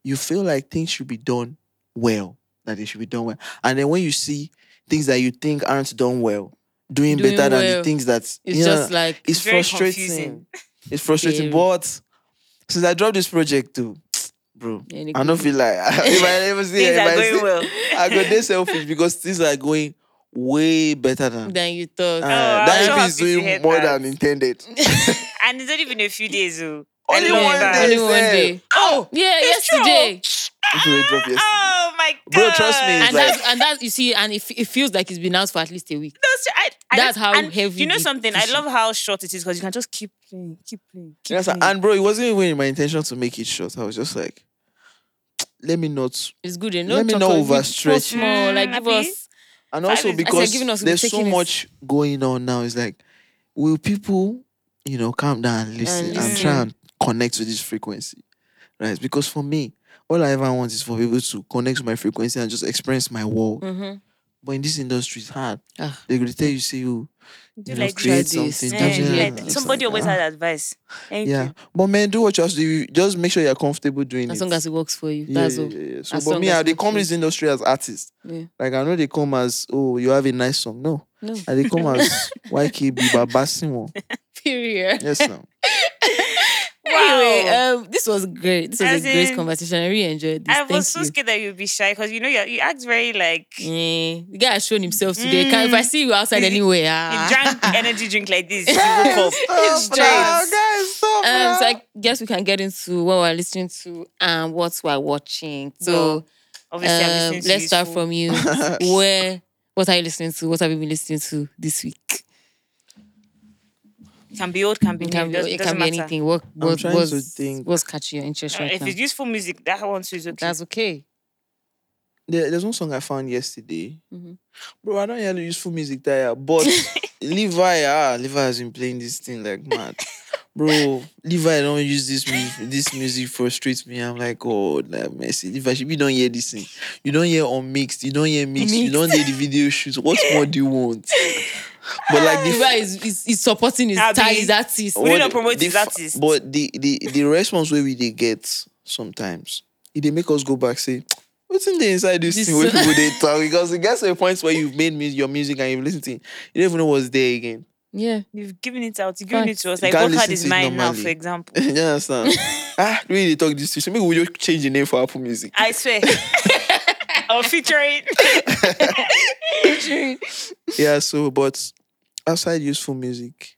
You feel like things should be done well, that they should be done well. And then when you see things that you think aren't done well, doing, Doing better than the things that it's you know, just like it's very frustrating. confusing. It's frustrating. Very. But since I dropped this project too, bro, Yeah, I don't feel like if I ever see Things if are I going see- well. I got this selfish because things are going way better than than you thought. uh, I'm that so is doing more that. than intended. And it's not even a few days. Oh. Only I one day. Only one day. Oh, Yeah, It's true. yesterday. If we drop yesterday. oh my god. Bro, trust me, And like- that's and that you see, and it, it feels like it's been out for at least a week. No, so I, I That's don't- how and heavy You know the something? I love how short it is because you can just keep playing, keep playing, keep Yes, playing. and bro, it wasn't even my intention to make it short. I was just like, let me not. It's good. And Let me not of it, overstretch post more, like Mm, give us. And Five also is- I said because giving us, there's so taking it. much going on now. It's like, will people, you know, calm down and listen and, listen. try and connect to this frequency, right? Because for me, all I ever want is for people to connect to my frequency and just experience my world. Mhm. But in this industry, it's hard. Ah. They will tell you, say you, Do you know, like create something. Eh, Yeah, like, somebody like, always ah. had advice. Thank yeah, you. but man, do what you have to do. Just make sure you're comfortable doing As it. As long as it works for you. yeah, That's yeah, all. yeah, yeah. So, As but me, I they come this industry as artists. Yeah. Like I know they come as oh you have a nice song. No, No. I they come as YKB Babasimo. Period. Yes, no. Anyway, Wow. um, this was great. This was As a great in, conversation. I really enjoyed this. I Thank was so you. scared that you'd be shy because you know you you act very like Yeah, the guy has shown himself today. Can- If I see you outside He- anywhere, you ah. drank energy drink like this. You woke up. Stop Straight. guys, stop Um, so I guess we can get into what we're listening to and what we're watching. So Well, Obviously, I'm um, listening to let's start useful- from you. Where? What are you listening to? What have you been listening to this week? Can be old, can be It new. can be, doesn't- it doesn't can be anything. What I'm what to was think. what's catching your interest Uh, right if now? it's Yusful Music, that one too is okay. That's okay. There, there's one song I found yesterday. Mhm. Bro, I don't hear Yusful Music there, but Levi, ah, Levi has been playing this thing like mad. Bro, Levi don't use this music. This music frustrates me. I'm like, oh, that messy. Levi, you don't hear this thing. You don't hear unmixed. You don't hear mixed. You don't hear the video shoots. What more do you want? But like the The guy is, is, is supporting his, Abi. tie, his artist. We need to what- promote the his fa- artist. But the the the response where we they get sometimes, it they make us go back say, what's in the inside this, This- thing where people they talk because it gets to a point where you've made music, your music and you've listened to it, you don't even know what's there again. Yeah. You've given it out. You've given it to us. Like, what card listen is to it mine now, for example? you understand? ah, really they talk this to so maybe we just change the name for Apple Music. I swear. I'll feature it. yeah, so but outside Yusful Music.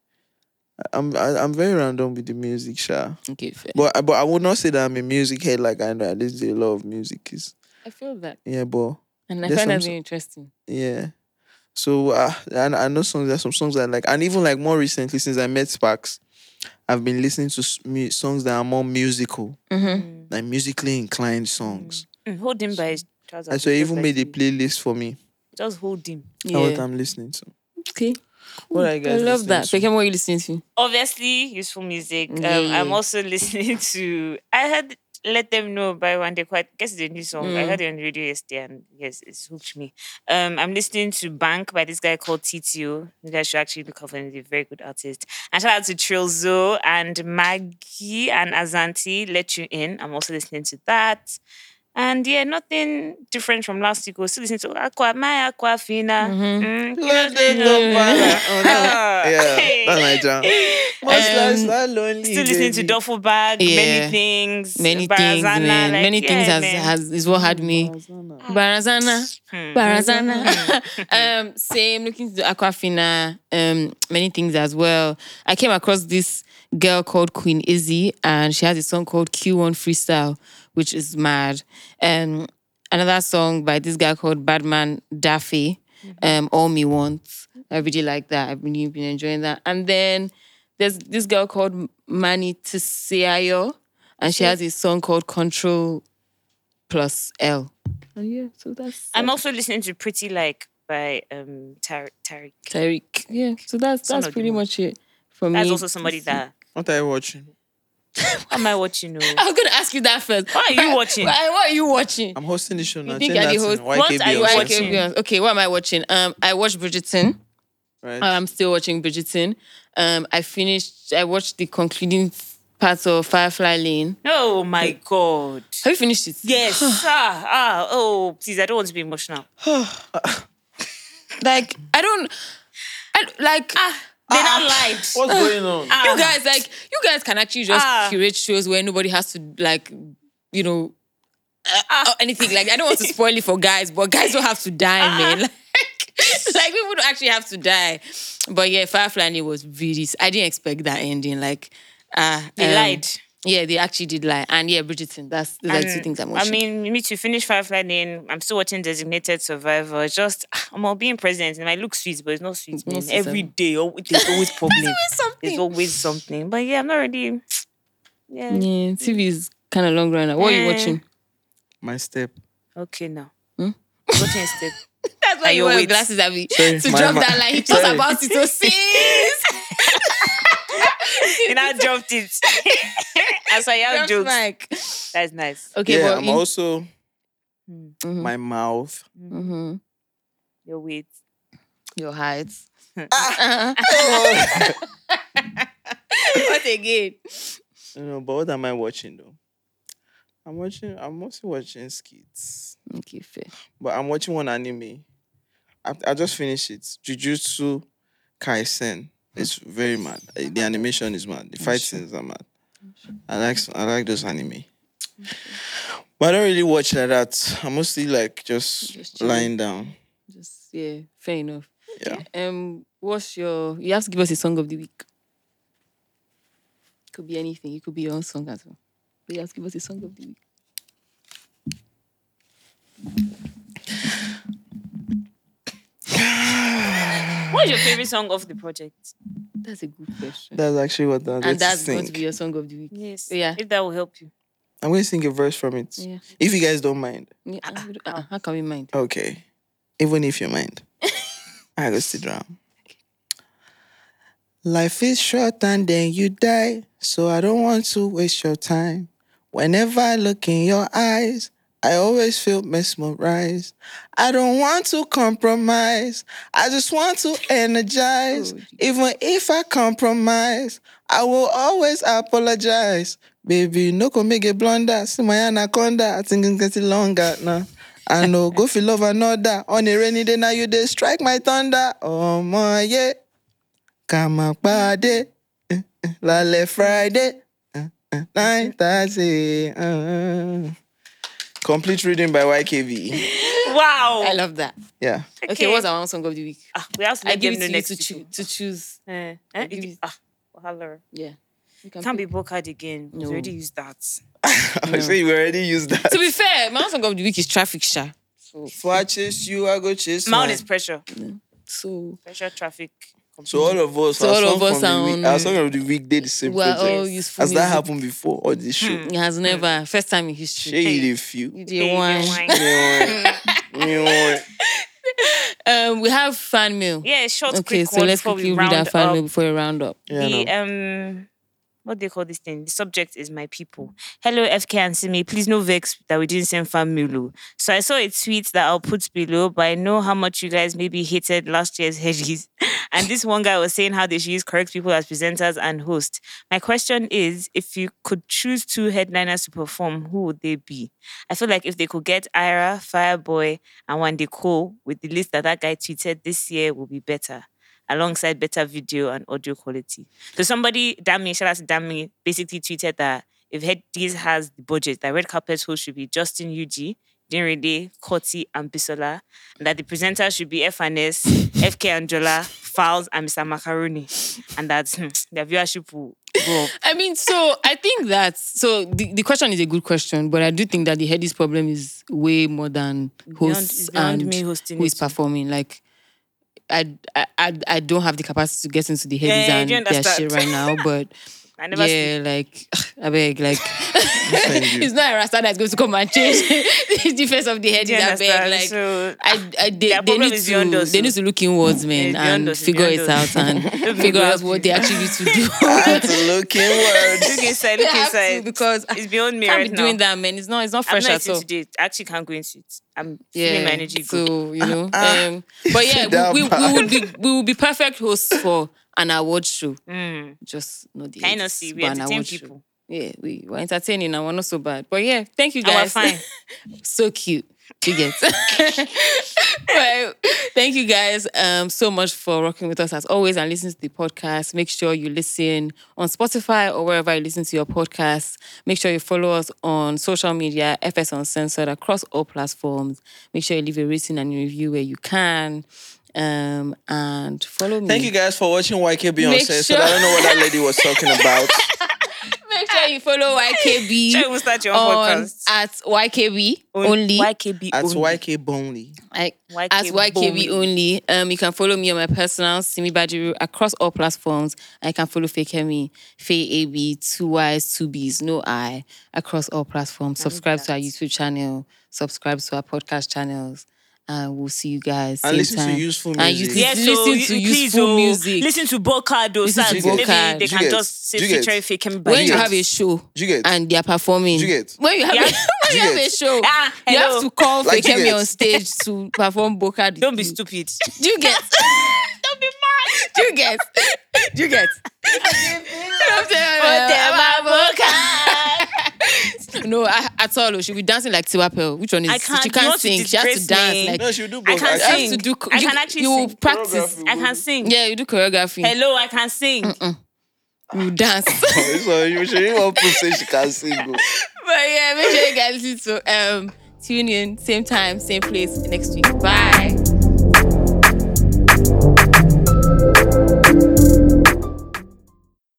I- I'm I, I'm very random with the music, sure. Okay, fair. But but I would not say that I'm a music head like I know I listen to a lot of music. Is I feel that. yeah, but And I find that some- interesting. Yeah. So uh, and I know songs. There's some songs I like, and even like more recently, since I met Sparks, I've been listening to s- mu- songs that are more musical, Mm-hmm. like musically inclined songs. Mm, hold him by his trousers. And so I even like made a playlist for me. Just hold him. Yeah. What I'm listening to. Okay. What are you I guys love that. listening Pekem, what are you listening to? Obviously, Yusful Music. Um, Yeah. I'm also listening to. I had let them know by one day. Quite guess the new song. I Mm. heard it on the radio yesterday, and yes, it's hooked me. Um, I'm listening to Bank by this guy called TTO. You guys should actually look up him. He's a very good artist. And shout out to Trilzo and Maggie and Azanti. Let you in. I'm also listening to that. And yeah, nothing different from last week. We're still listening to Aqua, my Aqua Fina. Mm, you know, Let it you go, know. Bala. Oh, no. Ah, Yeah, hey. that's my jam. Must Um, last lonely, Still listening to baby. Duffel Bag, Yeah. many things, Many things, Barazana, man. like, Many things yeah, has, man. has is what had me. Barazana. Hmm. Barazana. um, same looking to Aquafina, um, many things as well. I came across this girl called Queen Izzy, and she has a song called Q1 Freestyle, which is mad. Um, another song by this guy called Badman Daffy, um, All Me Wants. I really like that. I've really been enjoying that. And then there's this girl called Mani Tisiayo, and she has a song called Control Plus L. And yeah, so that's I'm also listening to Pretty Like by um Tar- Tariq. Tyreek. Yeah, so that's Son that's pretty much it for That's me. That's also somebody that What are you watching? What am I watching? Oh? I was gonna ask you that first. Why are you watching? Why- What are you watching? I'm hosting the show now. You think Change you're the that host? to What YKB are you or watching? something, Okay, okay, what am I watching? Um, I watched Bridgerton. Right? I'm still watching Bridgerton. Um, I finished. I watched the concluding parts of Firefly Lane. Oh my god. Have you finished it? Yes. ah, ah, oh, please, I don't want to be emotional. Like I don't. I like. Ah, they not lied. What's going on? Ah, you guys like you guys can actually just Ah. curate shows where nobody has to like you know uh, or anything like i don't want to spoil it for guys but guys don't have to die Ah. man like, like people don't actually have to die but yeah firefly it was really i didn't expect that ending like uh They um, lied. Yeah they actually did lie and yeah bridgerton that's those are the two things i'm watching. I watching mean, me to finish Firefly Lane, I'm still watching Designated Survivor. Just, I'm all being president. It might look sweet, but it's not sweet, man. not sweet, Every seven. there's always problem. There's something There's always something. But yeah, I'm not really. Yeah. yeah tv is kind of long run what are you Eh. watching My step. Okay, now. Hmm? Watching step. that's why Are you you wear your wait? glasses Abby, Sorry, to my- drop my- that line he talks about it so sis and I dropped it. As I have Drop jokes. mic. That's nice. Okay, yeah, but I'm in- also Mhm, my mouth. mhm. Your weight. your height. Ah. what again? You know, but what am I watching though? I'm watching. I'm mostly watching skits, Okay, fair. but I'm watching one anime. I, I just finished it. Jujutsu Kaisen. It's very mad. The animation is mad. The fight scenes are mad. I like I like those anime. But I don't really watch like that. I'm mostly like just, Just lying down. Just yeah, fair enough. Yeah. Um, what's your? You have to give us a song of the week. Could be anything. It could be your own song as well. But you have to give us a song of the week. What's your favorite song of the project? That's a good question. That's actually what I'm going and that's going to be your song of the week. Yes. Yeah. If that will help you. I'm going to sing a verse from it. Yeah. If you guys don't mind. yeah. uh, uh, how can we mind? Okay. Even if you mind. I go sit down. Life is short and then you die, so I don't want to waste your time. Whenever I look in your eyes, I always feel mesmerized. I don't want to compromise. I just want to energize. Oh, Even if I compromise, I will always apologize. Baby, no go make a blunder. See my anaconda. I think it's getting longer now. I know, go feel love another. On a rainy day, now you dey strike my thunder. Oh my yeah. Come eh, eh, Lale Friday. eh, Nine thirty. uh. Complete reading by YKB. Wow. I love that. Yeah. Okay, what's our own song of the week? Ah, we have to I let give them it know to you next to, choo- to choose. Eh, eh, it give it- ah, wahala. Yeah. You can Can't pick. be book card again. We No. already used that. I say you already used that. To be fair, my song of the week is Traffic Sha. So, If I chase you, I go chase Mount mine. is pressure. so Pressure traffic. So all of us, So all of us from the are week, on- our song of the week did the same we're all useful. Has that happened before or this show? It has never. First time in history. Shady few. You did one. Yeah. Um, we have fan mail. Yeah, short, Okay, quick so one let's before we quickly read our round fan up. mail before we round up. the um what do they call this thing? The subject is my people. Mm. Hello, FK and Simi. Please no vex that we didn't send fan mail. oh. So I saw a tweet that I'll put below, but I know how much you guys maybe hated last year's Headies. And this one guy was saying how they should use correct people as presenters and hosts. My question is if you could choose two headliners to perform, who would they be? I feel like if they could get Ira, Fireboy, and Wande Coal with the list that that guy tweeted this year will be better alongside better video and audio quality. So somebody, Dami, shout out to Dami, basically tweeted that if Headies has the budget, that red carpet host should be Justin UG, Dinrede, Koti, and Bisola, and that the presenters should be FNS, FK Anjola, Files, and Mr. Macaroni, and that hmm, their viewership will go up. I mean, so I think that so the, the question is a good question, but I do think that the headies problem is way more than hosts it's beyond and me hosting who is performing. Like, I, I I don't have the capacity to get into the headies Yeah, and their shit right now, but I never yeah, like I beg, like it's not a rasta that's going to come and change the defense of the Do headies. you I beg, understand? like. so I, I, they, they need to us, they need to look inwards, man, it's and us, figure beyond it out and figure out what they actually need to do. I had to look inwards. look inside, They look have to inside. because it's beyond me can't right be now. doing that, man. It's not it's not fresh I'm fresh not at all. into today. I actually can't go into it. I'm Yeah, feeling my energy go. so you know, um, but yeah, we, we, we would be we would be perfect hosts for an award show. Mm. Just not the not edits, see? We entertain show. people. Yeah, we were entertaining and we're not so bad. But yeah, thank you And we're guys. fine. so cute. You get. well, thank you guys um so much for rocking with us as always and listening to the podcast. Make sure you listen on Spotify or wherever you listen to your podcast. Make sure you follow us on social media, FNS Uncensored across all platforms. Make sure you leave a rating and a review where you can. Um and follow me. Thank you guys for watching YK Make Beyonce. So I don't know what that lady was talking about. Make sure you follow YKB Sure, we'll start your own on podcast. at YKB only. YKB At only. YK Bonley. I, YK as YKB Boney. only. Um, you can follow me on my personal Simi Bajiru across all platforms. I can follow Feyikemi, Faye AB, two Y's, two B's, no I, across all platforms. Subscribe to our. YouTube channel. Subscribe to our podcast channels. And we'll see you guys. And same listen to time. useful And music. you Yeah, listen so to you- please, useful oh, music. Listen to Bocado. Listen so to maybe Bocard. they can just say do you get- feature Fake when you you have a show Do you get? and they're performing, Do you get? when you have, Yeah. a, when you you have a show, Ah, you have to call Like you Feyikemi on stage to perform Boca. Don't be stupid. Do you get? Don't be mad. Do you get? Do you get? Whatever, no, I, at all. oh, She'll be dancing like Tiwa Pearl. Which one is? I can't- She can't sing. She has to dance. me. Like No, she'll do I can actually. have sing. to do. I you, can actually you sing. practice. I can sing. Yeah, you do choreography. Hello, I can sing. You dance. so you should even prove say she can sing. oh. but yeah, make sure you guys listen to um tune in same time, same place next week. Bye.